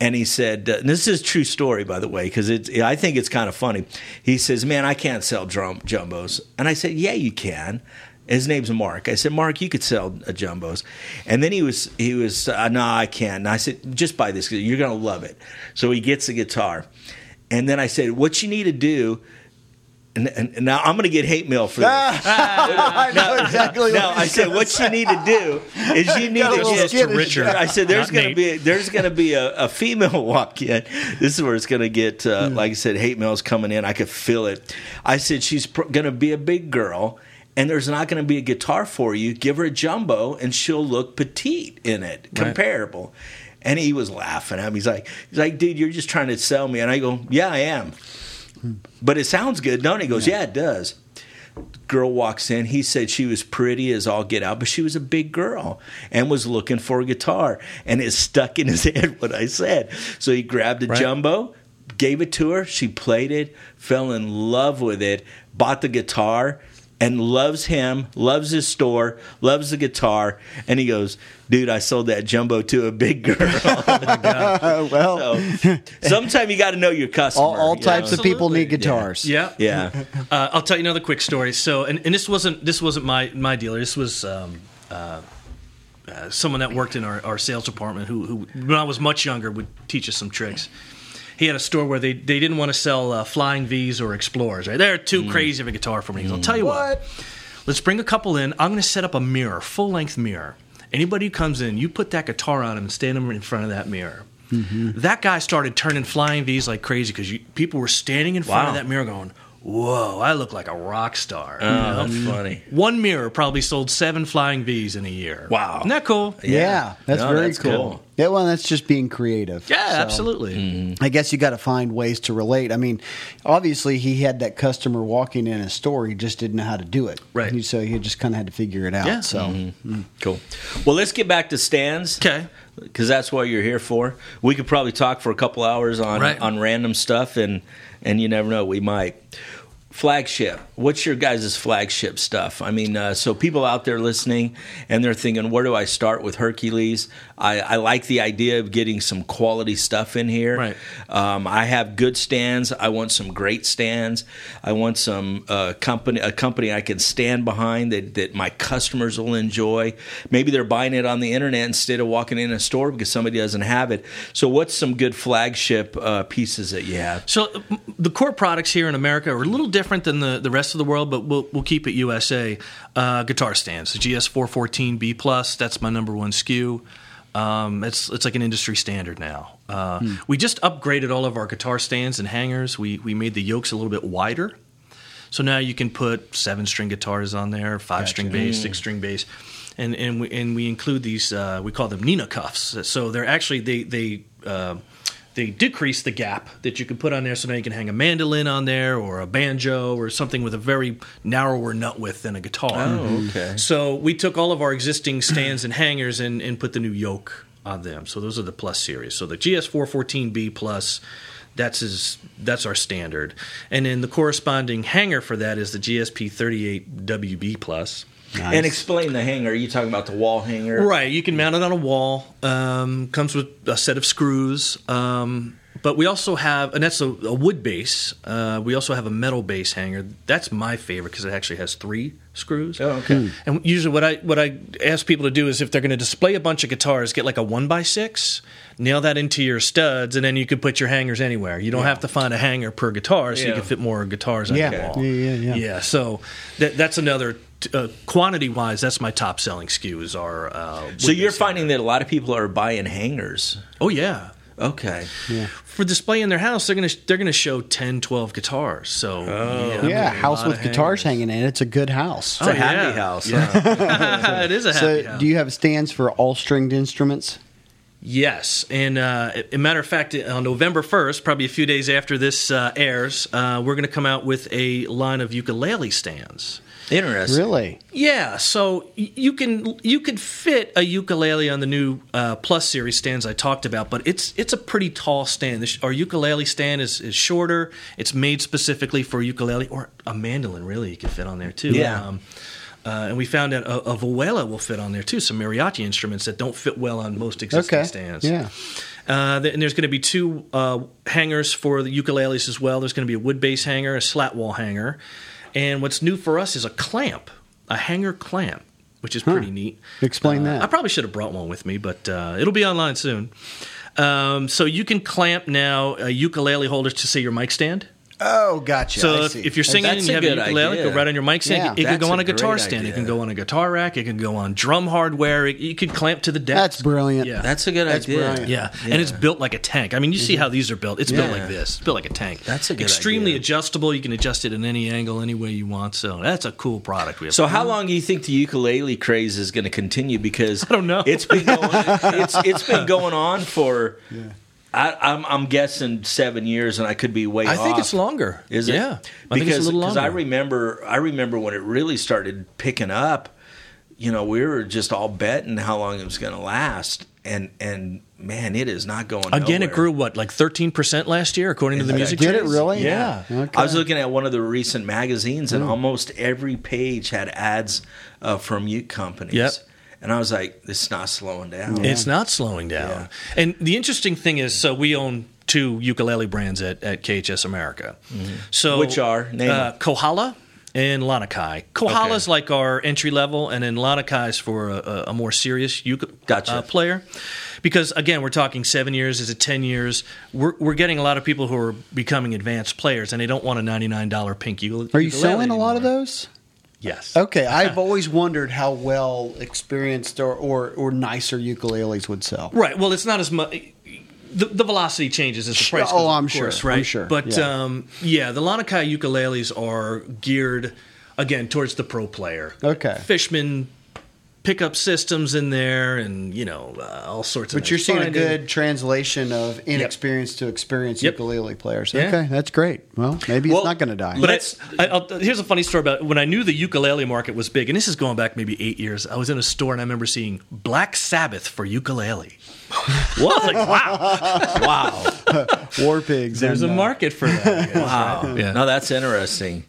And he said, uh, and "This is a true story, by the way, because. I think it's kind of funny." He says, "Man, I can't sell drum jumbos," and I said, "Yeah, you can." His name's Mark. I said, "Mark, you could sell uh, jumbos," and then he was he was, uh, "No, I can't." And I said, "Just buy this. You're gonna love it." So he gets the guitar, and then I said, "What you need to do." And, and, and now I'm going to get hate mail for this. I know exactly. No, what I said what you need to do is you need to get skittish. Richard. I said there's going to be there's going to be a, a female walk in. This is where it's going to get uh, like I said hate mail's coming in. I could feel it. I said she's pr- going to be a big girl. And there's not going to be a guitar for you. Give her a jumbo, and she'll look petite in it, comparable. And he was laughing at me. He's like, he's like, dude, you're just trying to sell me. And I go, yeah, I am. But it sounds good, don't it? He goes, yeah, it does girl walks in. He said she was pretty as all get out, but she was a big girl and was looking for a guitar. And it stuck in his head what I said. So he grabbed a Right. jumbo, gave it to her. She played it, fell in love with it, bought the guitar. And loves him, loves his store, loves the guitar, and he goes, "Dude, I sold that jumbo to a big girl." Uh, well, so, sometime you got to know your customer. all, all you types know? of people need guitars. yeah, Yeah, Uh, I'll tell you another quick story. So, and, and this wasn't this wasn't my my dealer. This was um, uh, uh, someone that worked in our, our sales department who, who, when I was much younger, would teach us some tricks. He had a store where they, they didn't want to sell uh, Flying V's or Explorers. Right, they're too crazy of a guitar for me. He goes, I'll tell you what. Let's bring a couple in. I'm going to set up a mirror, full length mirror. Anybody who comes in, you put that guitar on him and stand him in front of that mirror. Mm-hmm. That guy started turning flying V's like crazy because people were standing in front of that mirror going, "Whoa, I look like a rock star." Oh, you oh, know? that's funny. One mirror probably sold seven flying V's in a year. Wow. Isn't that cool? Yeah, that's No, very that's cool. cool. Yeah, well, that's just being creative. Yeah, So, absolutely. I guess you got to find ways to relate. I mean, obviously, he had that customer walking in his store. He just didn't know how to do it. Right. He- So he just kind of had to figure it out. Yeah. So mm-hmm. mm. Cool. Well, let's get back to stands. Okay. Because that's what you're here for. We could probably talk for a couple hours on Right. on random stuff, and and you never know, we might. Flagship. What's your guys' flagship stuff? I mean, uh, so people out there listening and they're thinking, where do I start with Hercules? I, I like the idea of getting some quality stuff in here. Right. Um, I have good stands. I want some great stands. I want some uh, company a company I can stand behind that, that my customers will enjoy. Maybe they're buying it on the internet instead of walking in a store because somebody doesn't have it. So, what's some good flagship uh, pieces that you have? So the core products here in America are a little different than the, the rest of the world, but we'll, we'll keep it USA. Uh, guitar stands, the GS414B plus. That's my number one SKU. Um, it's it's like an industry standard now. Uh, We just upgraded all of our guitar stands and hangers. We we made the yokes a little bit wider, so now you can put seven string guitars on there, five string bass, six string bass, and and we and we include these. Uh, we call them Nina cuffs. So they're actually they they. They decrease the gap that you can put on there, so now you can hang a mandolin on there, or a banjo, or something with a very narrower nut width than a guitar. Oh, mm-hmm. okay. So we took all of our existing stands and hangers and, and put the new yoke on them. So those are the plus series. So the GS414B plus, that's his, that's our standard, and then the corresponding hanger for that is the GSP38WB plus. And explain the hanger. Are you talking about the wall hanger? Right, you can mount it on a wall. Um, comes with a set of screws. Um, but we also have, and that's a, a wood base. Uh, we also have a metal base hanger. That's my favorite because it actually has three screws. Oh, okay. And usually, what I what I ask people to do is if they're going to display a bunch of guitars, get like a one by six, nail that into your studs, and then you can put your hangers anywhere. You don't have to find a hanger per guitar, so you can fit more guitars on Yeah. your wall. Yeah, yeah, yeah. Yeah, so that, that's another. Uh, quantity wise, that's my top selling SKUs are. Uh, So you're finding that a lot of people are buying hangers. Oh yeah. Okay. For display in their house, they're gonna they're gonna show 10, 12 guitars. So Oh. I Yeah, house with guitars hangers. hanging in. It's a good house. It's a Oh, happy yeah. house. it is a happy so, house. do you have stands for all stringed instruments? Yes, and uh, a matter of fact, on November first, probably a few days after this uh, airs, uh, we're going to come out with a line of ukulele stands. Interesting. Really? Yeah, so you can you could fit a ukulele on the new uh, Plus series stands I talked about, but it's it's a pretty tall stand. This, our ukulele stand is, is shorter. It's made specifically for ukulele or a mandolin. Really, you can fit on there too. Yeah. Um, uh, and we found that a, a vihuela will fit on there too. Some mariachi instruments that don't fit well on most existing Okay. stands. Yeah. Uh, and there's going to be two uh, hangers for the ukuleles as well. There's going to be a wood base hanger, a slat wall hanger, and what's new for us is a clamp, a hanger clamp, which is pretty neat. Explain Uh, that. I probably should have brought one with me, but uh, it'll be online soon. Um, so you can clamp now a ukulele holder to say your mic stand. Oh, gotcha. So I if, see. if you're singing That's and you have a ukulele, idea. go right on your mic stand. Yeah. it can That's go on a a guitar great stand. It can go on a guitar rack. It can go on drum hardware. It, you could clamp to the deck. That's brilliant. Yeah. That's a good That's idea. brilliant. Yeah. and it's built like a tank. I mean, you see mm-hmm. how these are built. It's built like this. It's built like a tank. That's a good extremely idea. adjustable. You can adjust it in any angle, any way you want. So that's a cool product. We have. So how long do you think the ukulele craze is going to continue? Because I don't know. It's been going. it's it's been going on for. I, I'm I'm guessing seven years, and I could be way I think it's longer. Is it? Yeah, I because it's a little because longer. I remember I remember when it really started picking up. You know, we were just all betting how long it was going to last, and and man, it is not going. Again, it grew what like thirteen percent last year, according to the music. Did it really? Yeah. Okay. I was looking at one of the recent magazines, and almost every page had ads uh, from uke companies. Yep. And I was like, "This is not slowing down." It's not slowing down. Yeah. And the interesting thing is, so we own two ukulele brands at, at KHS America. So Mm-hmm. Which are? Name uh. Kohala and Lanakai. Kohala's Okay. like our entry level, and then Lanakai's for a, a, a more serious uke Gotcha. uh, player. Because again, we're talking seven years. Is it ten years? We're, we're getting a lot of people who are becoming advanced players, and they don't want a ninety nine dollar pink ukulele. Are you selling a lot of those? Yes. Okay, I've always wondered how well experienced or, or, or nicer ukuleles would sell. Right. Well, it's not as much. The, the velocity changes as the price. Oh, goes up, I'm of course, sure. Right. I'm sure. But Yeah. um, yeah, the Lanakai ukuleles are geared again towards the pro player. Okay. Fishman pickup systems in there, and you know uh, all sorts of. But you're nice seeing a good translation of inexperienced to experienced Yep. ukulele players. Yeah. Okay, that's great. Well, maybe Well, it's not going to die. But Let's- I, I, here's a funny story about when I knew the ukulele market was big, and this is going back maybe eight years. I was in a store and I remember seeing Black Sabbath for ukulele. What? Like, wow, wow! War pigs. there's a and, uh, market for that. Wow! Yeah. No, that's interesting.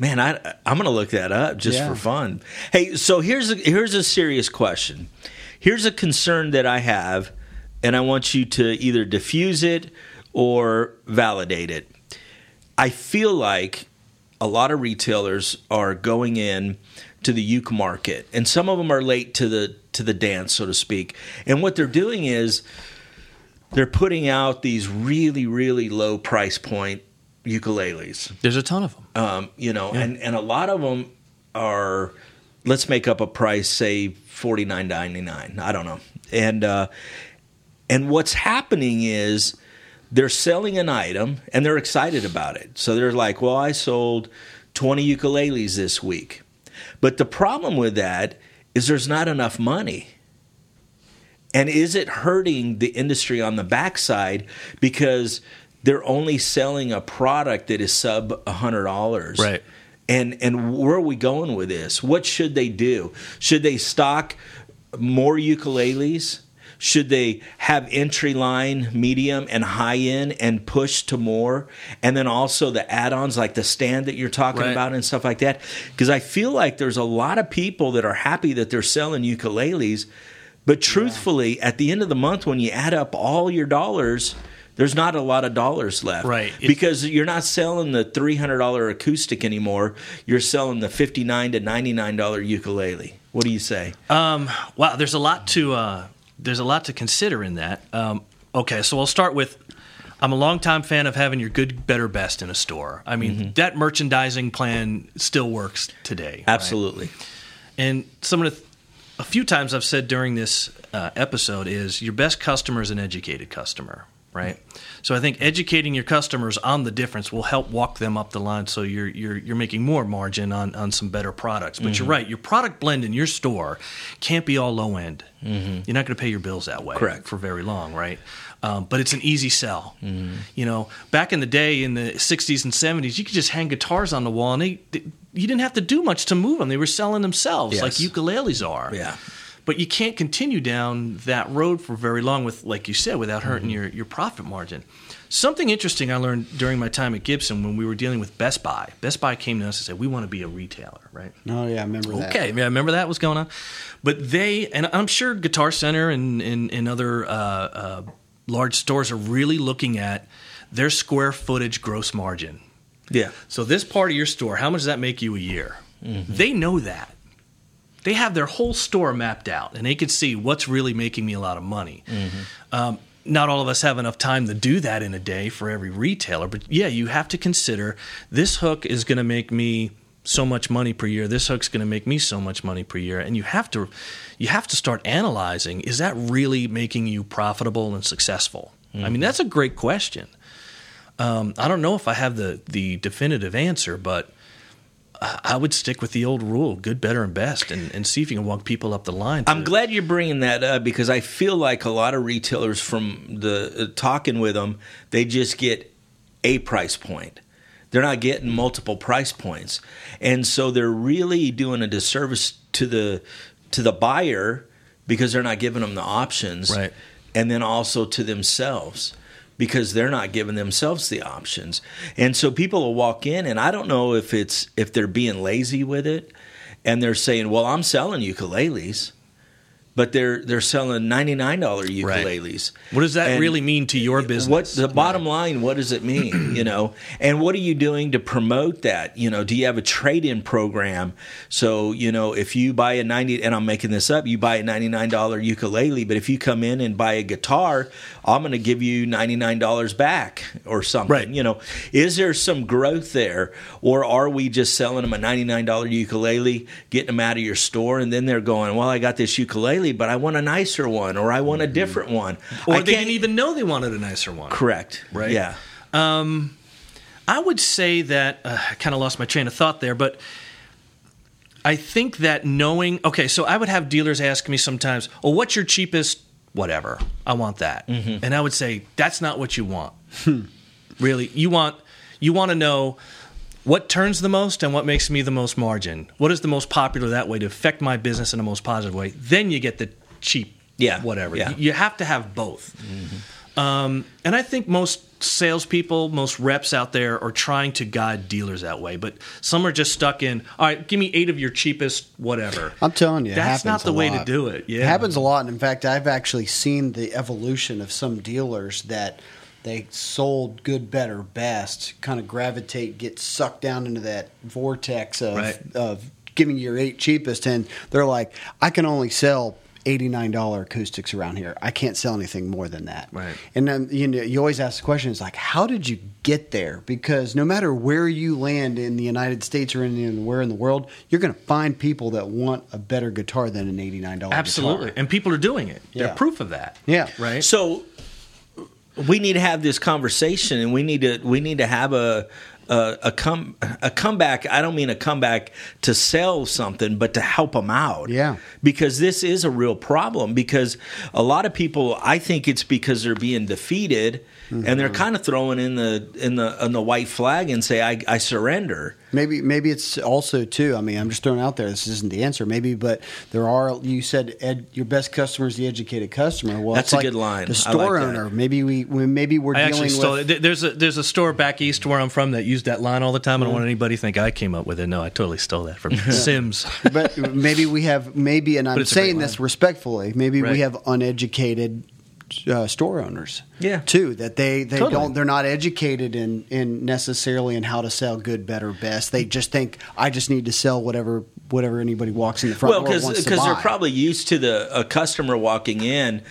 Man, I I'm going to look that up just Yeah. for fun. Hey, so here's a here's a serious question. Here's a concern that I have, and I want you to either diffuse it or validate it. I feel like a lot of retailers are going in to the uke market, and some of them are late to the to the dance, so to speak. And what they're doing is they're putting out these really really low price point ukuleles There's a ton of them. um, you know, and, and a lot of them are, let's make up a price, say forty nine ninety nine. I don't know, and uh, and what's happening is they're selling an item and they're excited about it. So they're like, well, I sold twenty ukuleles this week, but the problem with that is there's not enough money. And is it hurting the industry on the backside because they're only selling a product that is sub hundred dollars? Right. And and where are we going with this? What should they do? Should they stock more ukuleles? Should they have entry line, medium, and high end and push to more? And then also the add ons like the stand that you're talking Right. about and stuff like that? Because I feel like there's a lot of people that are happy that they're selling ukuleles. But truthfully, at the end of the month, when you add up all your dollars, there's not a lot of dollars left, Right. Because you're not selling the three hundred dollar acoustic anymore. You're selling the fifty nine to ninety nine dollar ukulele. What do you say? Um, wow, there's a lot to uh, there's a lot to consider in that. Um, okay, so I'll start with. I'm a longtime fan of having your good, better, best in a store. I mean, that merchandising plan still works today. right? Absolutely. And some of the, a few times I've said during this uh, episode is your best customer is an educated customer, right? So I think educating your customers on the difference will help walk them up the line, so you're you're you're making more margin on on some better products. But you're mm-hmm. right, your product blend in your store can't be all low end. Mm-hmm. You're not going to pay your bills that way, Correct. for very long, right? Um, but it's an easy sell. Mm-hmm. You know, back in the day in the '60s and '70s, you could just hang guitars on the wall, and they, they you didn't have to do much to move them. They were selling themselves, Yes. like ukuleles are. Yeah. But you can't continue down that road for very long with, like you said, without hurting your, your profit margin. Something interesting I learned during my time at Gibson when we were dealing with Best Buy. Best Buy came to us and said, "We want to be a retailer, right?" Oh yeah, I remember that. Okay, yeah, I remember that was going on. But they, and I'm sure Guitar Center and, and, and other uh, uh, large stores are really looking at their square footage gross margin. Yeah. So this part of your store, how much does that make you a year? They know that. They have their whole store mapped out, and they can see what's really making me a lot of money. Um, not all of us have enough time to do that in a day for every retailer, but yeah, you have to consider this hook is going to make me so much money per year. This hook's going to make me so much money per year, and you have to you have to start analyzing: is that really making you profitable and successful? I mean, that's a great question. Um, I don't know if I have the the definitive answer, but I I would stick with the old rule: good, better, and best, and, and see if you can walk people up the line. I'm glad you're bringing that up because I feel like a lot of retailers from the uh, talking with them, they just get a price point. They're not getting multiple price points, and so they're really doing a disservice to the to the buyer because they're not giving them the options, Right. And then also to themselves because they're not giving themselves the options. And so people will walk in and I don't know if it's if they're being lazy with it and they're saying, "Well, I'm selling ukuleles." But they're they're selling ninety nine dollar ukuleles. What does that And really mean to your business? What the bottom line? What does it mean? you know, and what are you doing to promote that? You know, do you have a trade in program? So you know, if you buy a ninety, and I'm making this up, you buy a ninety nine dollar ukulele, but if you come in and buy a guitar, I'm going to give you ninety nine dollars back or something. Right. You know, is there some growth there, or are we just selling them a ninety nine dollar ukulele, getting them out of your store, and then they're going, well, I got this ukulele, but I want a nicer one, or I want a mm-hmm. different one, or I they can't- didn't even know they wanted a nicer one. Correct. Right. Yeah. Um, I would say that uh, I kind of lost my train of thought there, but I think that knowing. Okay, so I would have dealers ask me sometimes, "Oh, what's your cheapest whatever? I want that," mm-hmm. and I would say, "That's not what you want. Hmm. really, you want you want to know." What turns the most and what makes me the most margin? What is the most popular that way to affect my business in the most positive way? Then you get the cheap, Yeah, whatever. yeah. You have to have both. Um, and I think most salespeople, most reps out there are trying to guide dealers that way. But some are just stuck in, all right, give me eight of your cheapest whatever. I'm telling you, it That's not the a way to do it. Yeah. It happens a lot. And in fact, I've actually seen the evolution of some dealers that they sold good, better, best, kind of gravitate, get sucked down into that vortex of, Right. of giving you your eight cheapest. And they're like, I can only sell. $89 acoustics around here. I can't sell anything more than that. Right. And then you know you always ask the question is like how did you get there? Because no matter where you land in the United States or in, in where in the world, you're going to find people that want a better guitar than an $89 Absolutely. guitar. And people are doing it. They're proof of that. Yeah. Right? So we need to have this conversation, and we need to we need to have a a, a come a comeback. I don't mean a comeback to sell something, but to help them out. Yeah. because this is a real problem. Because a lot of people, I think it's because they're being defeated, and they're kind of throwing in the in the in the white flag and say, "I, I surrender." Maybe maybe it's also too. I mean, I'm just throwing out there. This isn't the answer. Maybe, but there are. You said ed, your best customer is the educated customer. Well, That's it's a like good line. The I like store that. owner. Maybe we, we maybe we're I dealing actually stole with. There's a there's a store back east where I'm from that used that line all the time. I don't want mm-hmm. anybody to think I came up with it. No, I totally stole that from Sims. but maybe we have maybe, and I'm it's a great saying this respectfully. Maybe Right. we have uneducated uh, store owners. Yeah. too that they they Totally. don't they're not educated in in necessarily in how to sell good, better, best. They just think I just need to sell whatever whatever anybody walks in the front well, door wants to because they're probably used to the a customer walking in.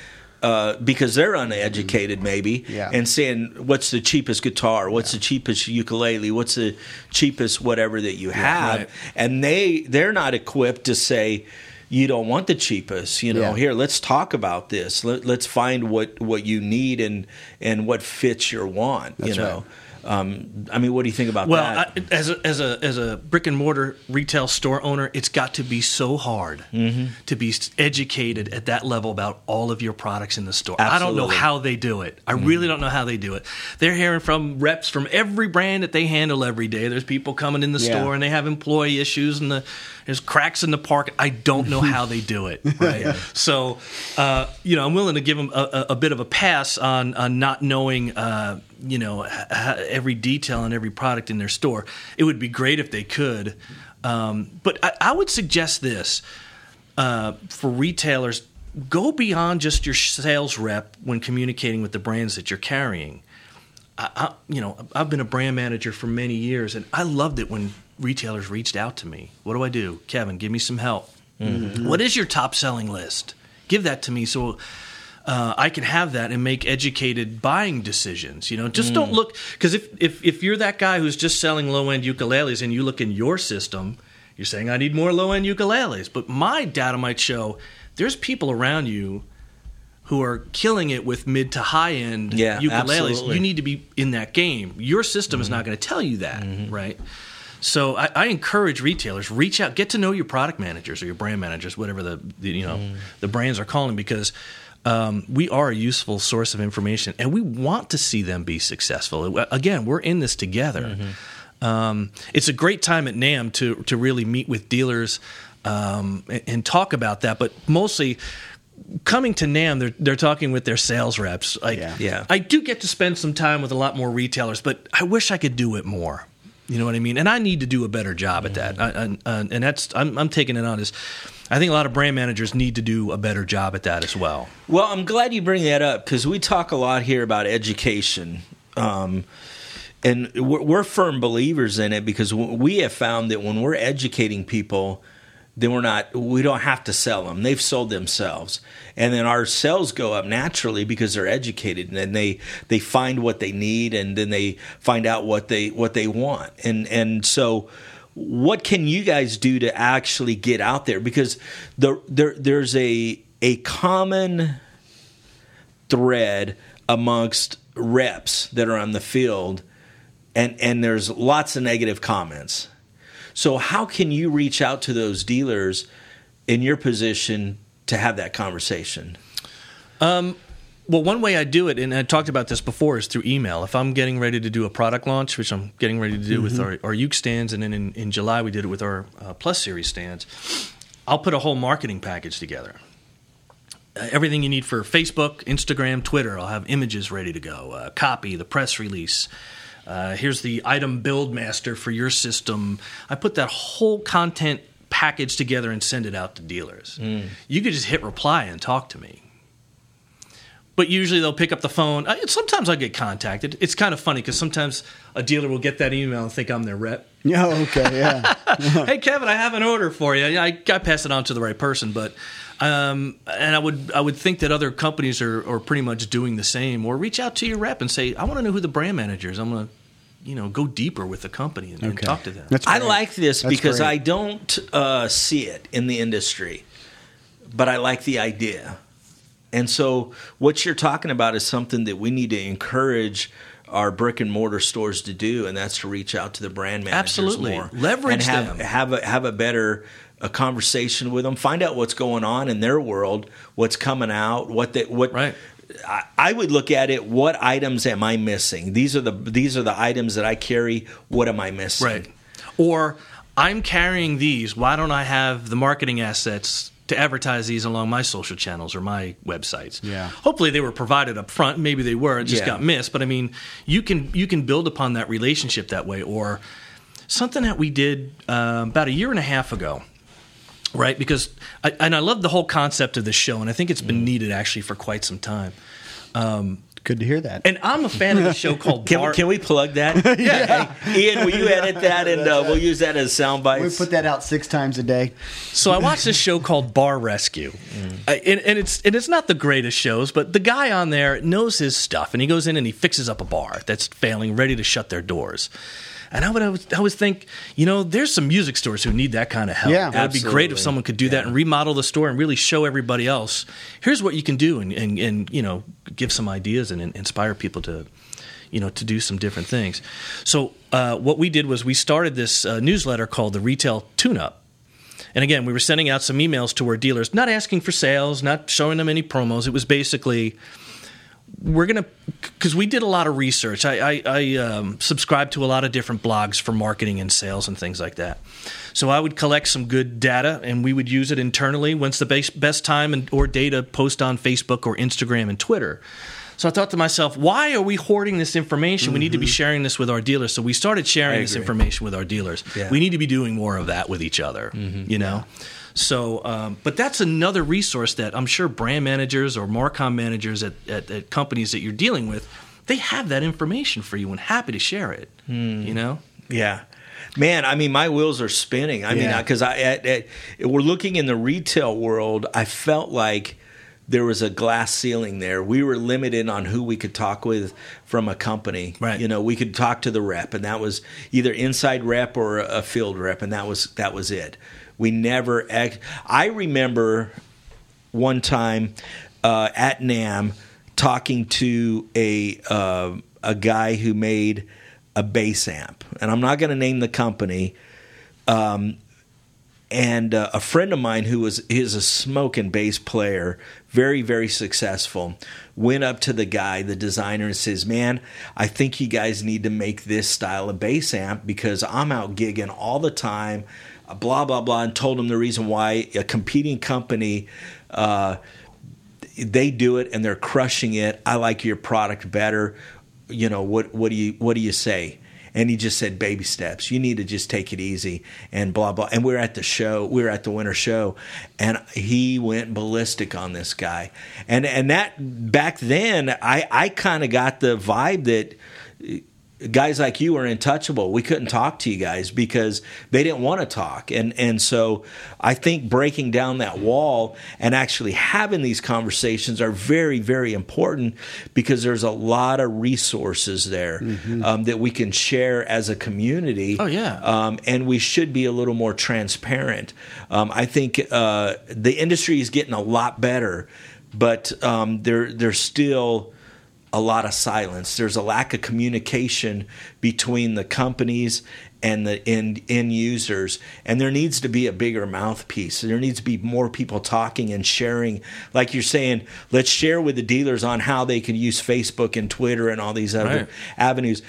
Uh, because they're uneducated, maybe, Yeah. and saying, "What's the cheapest guitar? What's the cheapest ukulele? What's the cheapest whatever that you have?" right. And they they're not equipped to say, "You don't want the cheapest." You know, Yeah. here let's talk about this. Let, let's find what what you need and and what fits your want. That's you know, um, I mean, what do you think about Well, that? Well, as a as a as a brick and mortar retail store owner, it's got to be so hard Mm-hmm. to be educated at that level about all of your products in the store. I don't know Mm-hmm. how they do it. I really don't know how they do it. They're hearing from reps from every brand that they handle every day. There's people coming in the Yeah. store and they have employee issues and the there's cracks in the park. I don't know how they do it. Right. So, uh, you know, I'm willing to give them a, a, a bit of a pass on on not knowing. Uh, you know every detail on every product in their store. It would be great if they could, um, but I, I would suggest this uh, for retailers: go beyond just your sales rep when communicating with the brands that you're carrying. I, I, you know, I've been a brand manager for many years, and I loved it when retailers reached out to me. What do I do, Kevin? Give me some help. What is your top selling list? Give that to me so uh, I can have that and make educated buying decisions. You know, just don't mm. look because if, if if you're that guy who's just selling low end ukuleles and you look in your system, you're saying I need more low end ukuleles. But my data might show there's people around you who are killing it with mid to high end Yeah, ukuleles. absolutely. You need to be in that game. Your system is not mm-hmm. going to tell you that, mm-hmm. right? So I, I encourage retailers reach out, get to know your product managers or your brand managers, whatever the, the you know mm. the brands are calling, because um, we are a useful source of information, and we want to see them be successful. Again, we're in this together. Um, it's a great time at NAMM to to really meet with dealers um, and, and talk about that, but mostly coming to NAMM, they're they're talking with their sales reps. Like, Yeah. Yeah. I do get to spend some time with a lot more retailers, but I wish I could do it more. You know what I mean? And I need to do a better job at that. I, I, uh, and that's I'm, I'm taking it on as I think a lot of brand managers need to do a better job at that as well. Well, I'm glad you bring that up because we talk a lot here about education. Um, and we're, we're firm believers in it because we have found that when we're educating people, then we're not, we don't have to sell them. They've sold themselves. And then our sales go up naturally because they're educated and then they, they find what they need and then they find out what they, what they want. And, and so, what can you guys do to actually get out there? Because the, there, there's a, a common thread amongst reps that are on the field and and there's lots of negative comments so how can you reach out to those dealers in your position to have that conversation um, Well, one way I do it, and I talked about this before, is through email. If I'm getting ready to do a product launch, which I'm getting ready to do with our, our Uke stands, and then in, in July we did it with our uh, Plus Series stands, I'll put a whole marketing package together. Uh, everything you need for Facebook, Instagram, Twitter. I'll have images ready to go, uh, copy, the press release. Uh, here's the item build master for your system. I put that whole content package together and send it out to dealers. You could just hit reply and talk to me but usually they'll pick up the phone. I, sometimes I get contacted. It's kind of funny because sometimes a dealer will get that email and think I'm their rep. Yeah, okay, yeah. hey, Kevin, I have an order for you. I, I pass it on to the right person, but um, and I would I would think that other companies are, are pretty much doing the same. Or reach out to your rep and say, I want to know who the brand manager is. I'm going to you know go deeper with the company and, and talk to them. I like this That's because great. i don't uh, see it in the industry but i like the idea and so what you're talking about is something that we need to encourage our brick and mortar stores to do, and that's to reach out to the brand managers Absolutely. more, Leverage and have them. have a have a better a conversation with them, find out what's going on in their world, what's coming out, what they what. Right. I, I would look at it. What items am I missing? These are the these are the items that I carry. What am I missing? Right. Or I'm carrying these. Why don't I have the marketing assets to advertise these along my social channels or my websites? Yeah. Hopefully they were provided up front. Maybe they were. It just Yeah. got missed. But I mean, you can you can build upon that relationship that way. Or something that we did um, about a year and a half ago. Right, because I, and I love the whole concept of this show, and I think it's been needed actually for quite some time. Good to hear that. And I'm a fan of the show called Can, Bar- we, can we plug that? yeah. Ian, will you edit that and uh, we'll use that as sound bites? we put that out six times a day. So I watched this show called Bar Rescue, Uh, and, and it's and it's not the greatest shows, but the guy on there knows his stuff, and he goes in and he fixes up a bar that's failing, ready to shut their doors. And I would always, I always think, you know, there's some music stores who need that kind of help. Yeah. it would be great if someone could do that and remodel the store and really show everybody else, here's what you can do, and and, and you know, give some ideas and, and inspire people to you know, to do some different things. So uh, what we did was we started this uh, newsletter called the Retail Tune Up. And again, we were sending out some emails to our dealers, not asking for sales, not showing them any promos. It was basically we're gonna because we did a lot of research. I, I, I um, subscribe to a lot of different blogs for marketing and sales and things like that. So I would collect some good data and we would use it internally. When's the best, best time and, or data post on Facebook or Instagram and Twitter? So I thought to myself, why are we hoarding this information? We need to be sharing this with our dealers. So we started sharing this information with our dealers. Yeah. We need to be doing more of that with each other. You know. So, um, but that's another resource that I'm sure brand managers or Marcom managers at, at, at companies that you're dealing with, they have that information for you and happy to share it. You know. Yeah. Man, I mean, my wheels are spinning. I mean, because I, at, at, we're looking in the retail world. I felt like there was a glass ceiling there. We were limited on who we could talk with from a company. Right. You know, we could talk to the rep, and that was either inside rep or a field rep, and that was that was it. We never. Ex- I remember one time uh, at NAMM talking to a uh, a guy who made a bass amp, and I'm not going to name the company. Um, and uh, a friend of mine who was is a smoking bass player, very very successful, went up to the guy, the designer, and says, "Man, I think you guys need to make this style of bass amp because I'm out gigging all the time." Blah blah blah, and told him the reason why a competing company. Uh, they do it and they're crushing it. I like your product better. You know what? What do you What do you say? And he just said baby steps. You need to just take it easy and blah blah. And we are at the show. We were at the winter show, and he went ballistic on this guy. And and that back then, I I kind of got the vibe that guys like you were untouchable. We couldn't talk to you guys because they didn't want to talk. And and so I think breaking down that wall and actually having these conversations are very very important because there's a lot of resources there um, that we can share as a community. Oh, yeah. Um, and we should be a little more transparent. Um, I think uh, the industry is getting a lot better, but um, there there's still a lot of silence. There's a lack of communication between the companies and the end, end users. And there needs to be a bigger mouthpiece. There needs to be more people talking and sharing. Like you're saying, let's share with the dealers on how they can use Facebook and Twitter and all these other Right. avenues.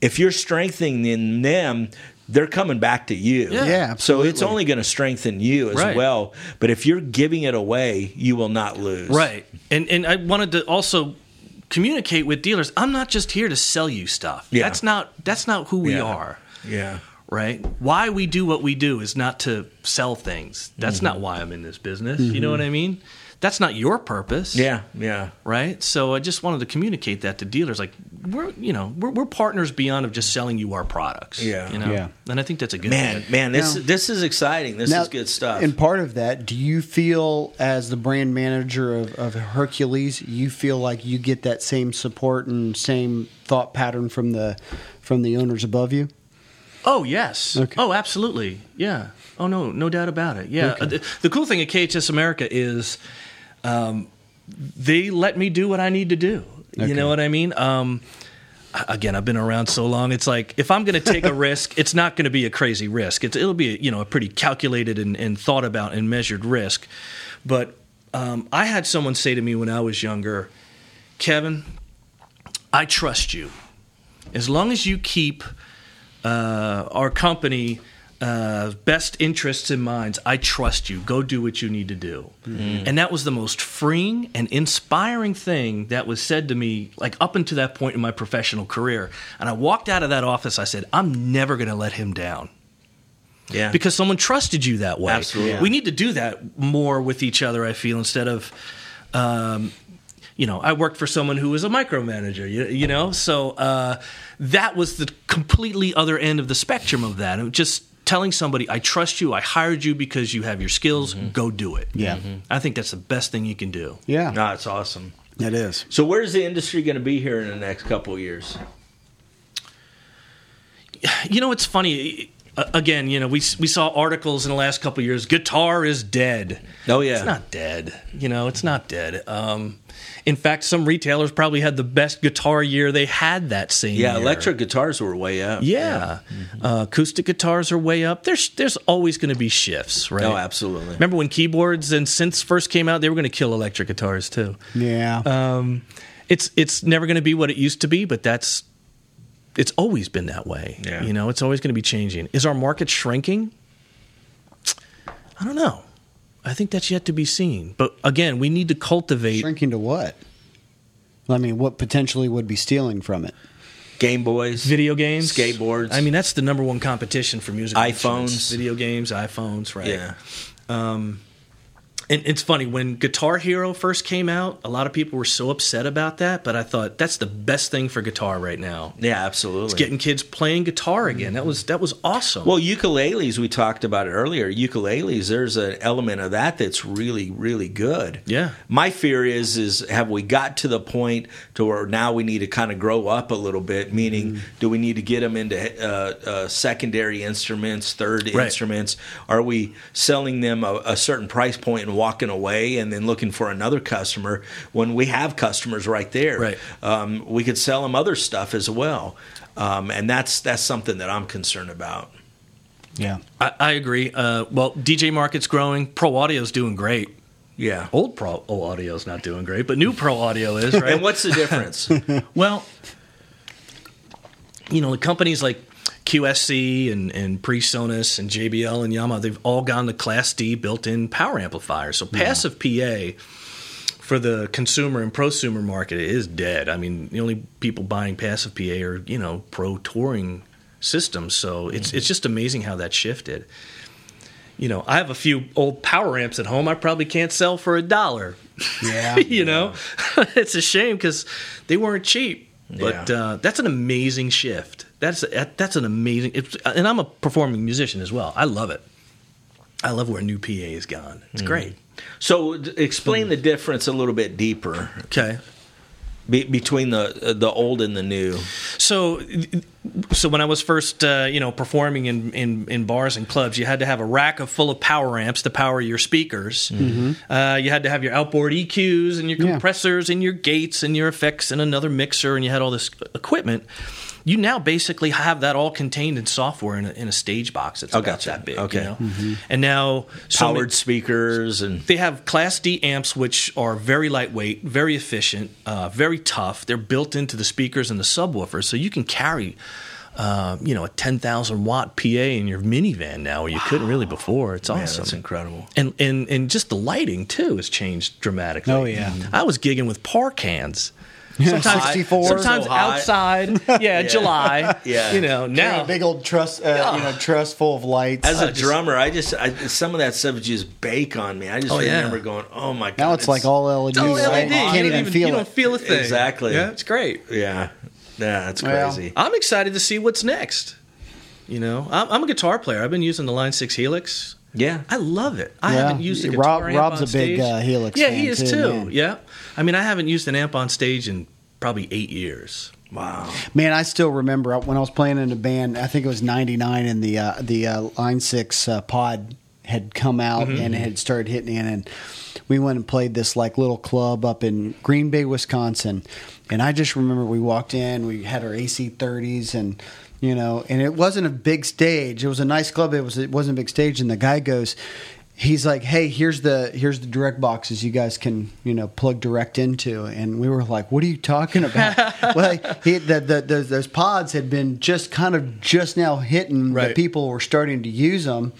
If you're strengthening them, they're coming back to you. Yeah. Yeah, So it's only going to strengthen you as Right. well. But if you're giving it away, you will not lose. Right. And and I wanted to also communicate with dealers. I'm not just here to sell you stuff. Yeah. That's not that's not who we Yeah. are. Yeah. Right? Why we do what we do is not to sell things. That's Mm-hmm. not why I'm in this business. You know what I mean? That's not your purpose. Yeah. Yeah. Right? So I just wanted to communicate that to dealers like we're you know, we're, we're partners beyond of just selling you our products. Yeah. You know? Yeah. And I think that's a good Man, thing. man, this Now- this is exciting. This Now, is good stuff. And part of that, do you feel as the brand manager of, of Hercules, you feel like you get that same support and same thought pattern from the from the owners above you? Oh yes. Okay. Oh, absolutely. Yeah. Oh no, no doubt about it. Yeah. Okay. The, the cool thing at KHS America is, um, they let me do what I need to do. You know what I mean? Um, again, I've been around so long. It's like if I'm going to take a risk, it's not going to be a crazy risk. It's, it'll be a, you know a pretty calculated and, and thought about and measured risk. But um, I had someone say to me when I was younger, Kevin, I trust you. As long as you keep uh, our company uh, best interests in mind, I trust you. Go do what you need to do. And that was the most freeing and inspiring thing that was said to me, like up until that point in my professional career. And I walked out of that office. I said, I'm never going to let him down yeah. because someone trusted you that way. Absolutely. We need to do that more with each other. I feel instead of, um, you know, I worked for someone who was a micromanager, you, you know, so uh, that was the completely other end of the spectrum of that. And just telling somebody, I trust you, I hired you because you have your skills, go do it. Yeah. I think that's the best thing you can do. Yeah, No, it's awesome. it is. So where's the industry going to be here in the next couple of years? You know, it's funny. uh, Again, you know, we we saw articles in the last couple of years. Guitar is dead. Oh yeah. It's not dead. You know, it's not dead. Um, in fact, some retailers probably had the best guitar year they had that same yeah, year. electric guitars were way up. Yeah, Uh, acoustic guitars are way up. There's there's always going to be shifts, right? Oh, absolutely. Remember when keyboards and synths first came out? They were going to kill electric guitars too. Yeah, Um, it's it's never going to be what it used to be, but that's it's always been that way. Yeah. You know, it's always going to be changing. Is our market shrinking? I don't know. I think that's yet to be seen. But again, we need to cultivate. shrinking to what? I mean, what potentially would be stealing from it? Game Boys, Video games, skateboards. I mean, that's the number one competition for music. iPhones. instruments. video games, iPhones, right? Yeah. Um, and it's funny when Guitar Hero first came out, a lot of people were so upset about that. But I thought that's the best thing for guitar right now. Yeah, absolutely. It's getting kids playing guitar again. That was that was awesome. Well, ukuleles, we talked about it earlier. Ukuleles, there's an element of that that's really, really good. Yeah. My fear is, is have we got to the point to where now we need to kind of grow up a little bit? Meaning, Mm-hmm. do we need to get them into uh, uh, secondary instruments, third Right. instruments? Are we selling them a, a certain price point and walking away, and then looking for another customer when we have customers right there? Right. Um, we could sell them other stuff as well. Um, and that's that's something that I'm concerned about. Yeah, I, I agree. Uh, well, DJ market's growing. Pro audio's doing great. Yeah. Old pro audio's not doing great, but new pro audio is right. And what's the difference? Well, you know, the companies like QSC and, and PreSonus and JBL and Yamaha, they've all gone to Class D built in power amplifiers. So passive PA for the consumer and prosumer market is dead. I mean, the only people buying passive PA are, you know, pro touring systems. So it's it's just amazing how that shifted. You know, I have a few old power amps at home I probably can't sell for a dollar. yeah. you know it's a shame because they weren't cheap but Yeah. uh, that's an amazing shift. That's that's an amazing it's, and i'm a performing musician as well. I love it. I love where new pa is gone. It's great. So d- explain the difference a little bit deeper. Okay. Be, between the the old and the new. so so when i was first uh, you know performing in, in, in bars and clubs you had to have a rack of full of power amps to power your speakers uh, you had to have your outboard eqs and your Yeah. compressors and your gates and your effects and another mixer and you had all this equipment you now basically have that all contained in software in a, in a stage box that's Oh, about gotcha. that big Okay. you know? and now so Powered many- speakers and they have Class D amps, which are very lightweight, very efficient, uh, very tough. They're built into the speakers and the subwoofers, so you can carry, uh, you know, a ten thousand watt PA in your minivan now, where you couldn't really before. It's Man, awesome. It's incredible. And, and and just the lighting too has changed dramatically. Oh, yeah. I was gigging with par cans. Sometimes, 64. sometimes So outside. Yeah, July. Yeah. you know now. big old truss, uh, you know, truss full of lights. As a just- drummer, I just I, some of that stuff would just bake on me. I just Oh, yeah. remember going, "Oh my god!" now it's, like all LED. It's all right? LED. You can't you don't even feel you it. don't feel a thing. Exactly. Yeah, it's great. yeah, yeah, that's Well, crazy. I'm excited to see what's next. You know, I'm, I'm a guitar player. I've been using the Line 6 Helix. yeah, I love it. I Yeah. haven't used a guitar Rob- amp Rob's on a big, uh, Helix Yeah, fan, he is too, too. Yeah, I mean, I haven't used an amp on stage in probably eight years. wow. Man, I still remember when I was playing in a band. I think it was '99, and the uh, the uh, Line 6 uh, pod had come out Mm-hmm. and it had started hitting in, and we went and played this like little club up in Green Bay, Wisconsin. And I just remember we walked in, we had our AC 30s, and you know, and it wasn't a big stage. It was a nice club. It was it wasn't a big stage, and the guy goes. He's like, "Hey, here's the here's the direct boxes you guys can you know plug direct into," and we were like, "What are you talking about?" well, he, the, the, the, those pods had been just kind of just now hitting. Right. The people were starting to use them,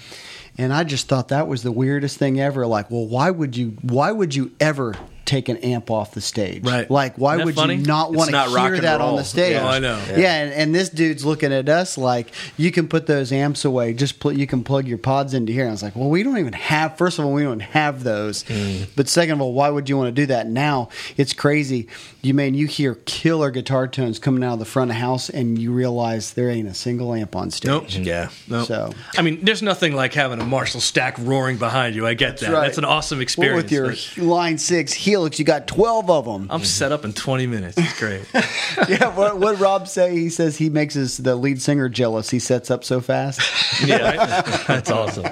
and I just thought that was the weirdest thing ever. Like, well, why would you? Why would you ever take an amp off the stage. Right. Like, why would funny? you not want to hear and that on the stage? Yeah. Oh, I know. Yeah, and, and this dude's looking at us like, you can put those amps away. Just put, you can plug your pods into here. And I was like, well, we don't even have. First of all, we don't have those. Hmm. But second of all, why would you want to do that now? It's crazy. You mean you hear killer guitar tones coming out of the front of the house, and you realize there ain't a single amp on stage. Nope. Yeah. No. So- I mean, there's nothing like having a Marshall stack roaring behind you. I get that. right. That's an awesome Well, experience. with your but Line 6 Helix, you got twelve of them. I'm set up in 20 minutes. It's great. yeah, what what Rob say? He says he makes his the lead singer jealous. He sets up so fast. yeah, that's awesome.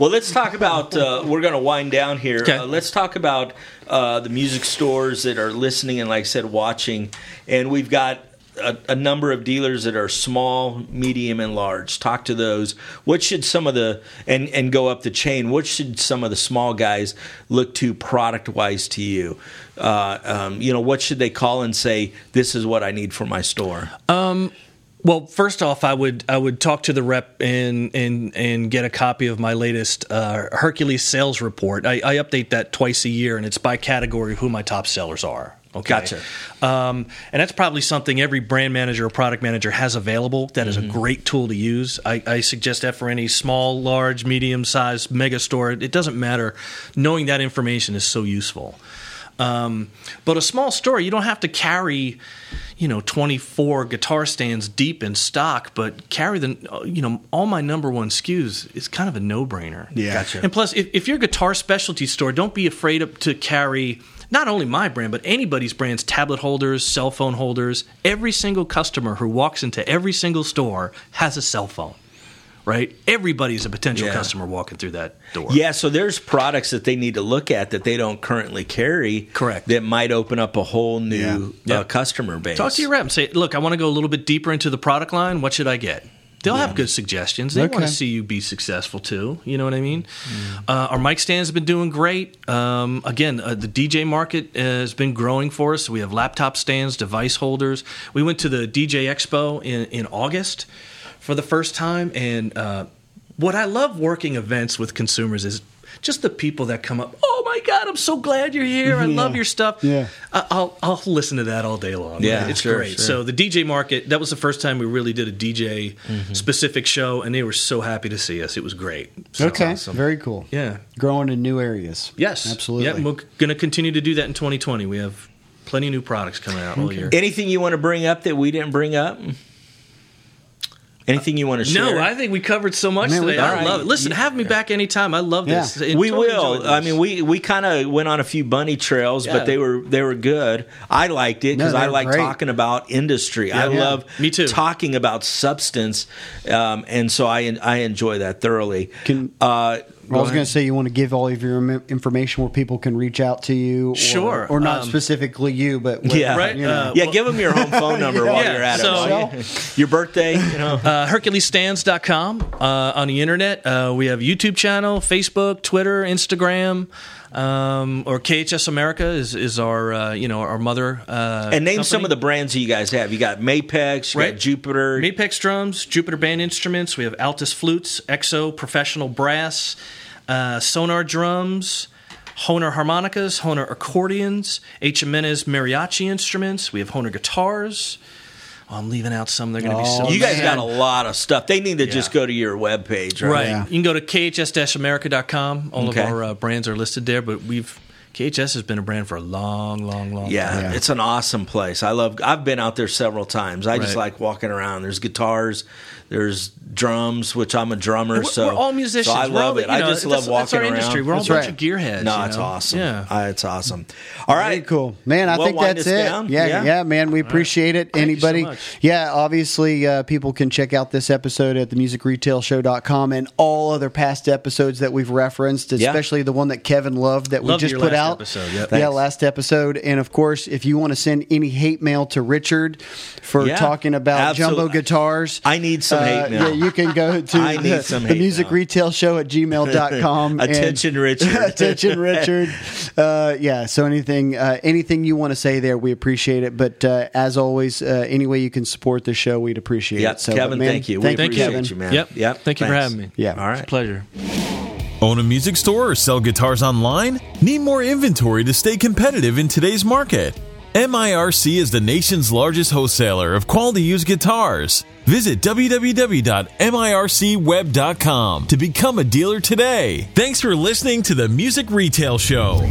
Well, let's talk about. Uh, we're going to wind down here. Okay. Uh, let's talk about uh, the music stores that are listening and, like I said, watching. And we've got a, a number of dealers that are small, medium, and large. Talk to those. What should some of the and and go up the chain? What should some of the small guys look to product wise to you? Uh, um, you know, what should they call and say? This is what I need for my store. Well, first off, I would I would talk to the rep and and and get a copy of my latest uh, Hercules sales report. I, I update that twice a year, and it's by category who my top sellers are. Okay. Gotcha. Um, and that's probably something every brand manager or product manager has available. That is a great tool to use. I, I suggest that for any small, large, medium sized mega store. It doesn't matter. Knowing that information is so useful. Um, but a small store, you don't have to carry, you know, 24 guitar stands deep in stock, but carry the, you know, all my number one SKUs is kind of a no brainer. Yeah. Gotcha. And plus, if, if you're a guitar specialty store, don't be afraid of, to carry not only my brand, but anybody's brands, tablet holders, cell phone holders. Every single customer who walks into every single store has a cell phone, right? Everybody's a potential Yeah. customer walking through that door. Yeah, so there's products that they need to look at that they don't currently carry. Correct. That might open up a whole new Yeah. Uh, Yeah. customer base. Talk to your rep and say, look, I want to go a little bit deeper into the product line. What should I get? They'll have good suggestions. They want to see you be successful too. You know what I mean? Uh, our mic stands have been doing great. Um, again, uh, the DJ market uh, has been growing for us. We have laptop stands, device holders. We went to the DJ Expo in, in August for the first time. And uh, what I love working events with consumers is just the people that come up. Oh my God, I'm so glad you're here. I love your stuff. Yeah. I- I'll I'll listen to that all day long. Yeah, it's sure, great. sure. So the DJ market that was the first time we really did a DJ Mm-hmm. specific show, and they were so happy to see us. It was great. So- okay, very cool. Yeah. growing in new areas. Yes. absolutely. Yeah, we're going to continue to do that in 2020. We have plenty of new products coming out all year. Anything you want to bring up that we didn't bring up? Anything you want to share? No, I think we covered so much Man, today. I all right. love it. Listen, have me back anytime. I love this. Yeah. We totally will. enjoy I mean, we we kind of went on a few bunny trails, Yeah. but they were they were good. I liked it No, because I like great. talking about industry. I Yeah. love Me too. talking about substance, um, and so I I enjoy that thoroughly. Can- uh, Well, I was going to say you want to give all of your information where people can reach out to you, or, Sure. or not Um, specifically you, but where- Yeah, Right, you know. uh, yeah. well- give them your home phone number while you're at so- it. while your birthday, you know. uh, HerculesStands.com uh, on the internet. Uh, we have YouTube channel, Facebook, Twitter, Instagram, um, or KHS America is, is our uh, you know our mother. Uh, and name company. some of the brands that you guys have. You got Mapex, you Right. got Jupiter. Mapex drums, Jupiter band instruments. We have Altus flutes, XO professional brass, uh, Sonor drums. Hohner harmonicas, Hohner accordions, H. Jimenez mariachi instruments. We have Hohner guitars. Oh, I'm leaving out some. They're going to be so. Oh, you guys man. got a lot of stuff. They need to just go to your webpage, right? Right. Yeah. You can go to khs-america.com. All Okay. of our uh, brands are listed there, but we've KHS has been a brand for a long, long, long Yeah, time. Yeah. it's an awesome place. I love. I've been out there several times. I just like walking around. There's guitars, there's drums, which I'm a drummer. We're, so we're all musicians. So I We're love the- it. you I just love walking that's our around. industry. We're all That's a bunch right. of gearheads. No, you it's know? awesome. Yeah. Uh, it's awesome. All Very cool, man. I Well, think that's it. down. Yeah, Yeah. yeah, man. We appreciate it. you Anybody? so much. yeah, obviously, uh, people can check out this episode at themusicretailshow.com and all other past episodes that we've referenced, Yeah. especially the one that Kevin loved that Loved we just your put last out. episode, yep. Yeah, last episode. And of course, if you want to send any hate mail to Richard for Yeah, talking about absolutely. jumbo guitars, I need some hate uh. Yeah, you can go to I need the, some the music mail. retail show at gmail.com. and- Attention, Richard. Attention, Richard. Uh, yeah. So anything, uh, anything you want to say there, we appreciate it. But uh, as always, uh, any way you can support the show, we'd appreciate Yep, it. So, Kevin, man, thank you. We Thank Thank you, you. Kevin. you, man. Yep. Yep. Thank you for having me. Yeah. All right. It's a pleasure. Own a music store or sell guitars online? Need more inventory to stay competitive in today's market? MIRC is the nation's largest wholesaler of quality used guitars. Visit www.mircweb.com to become a dealer today. Thanks for listening to the Music Retail Show.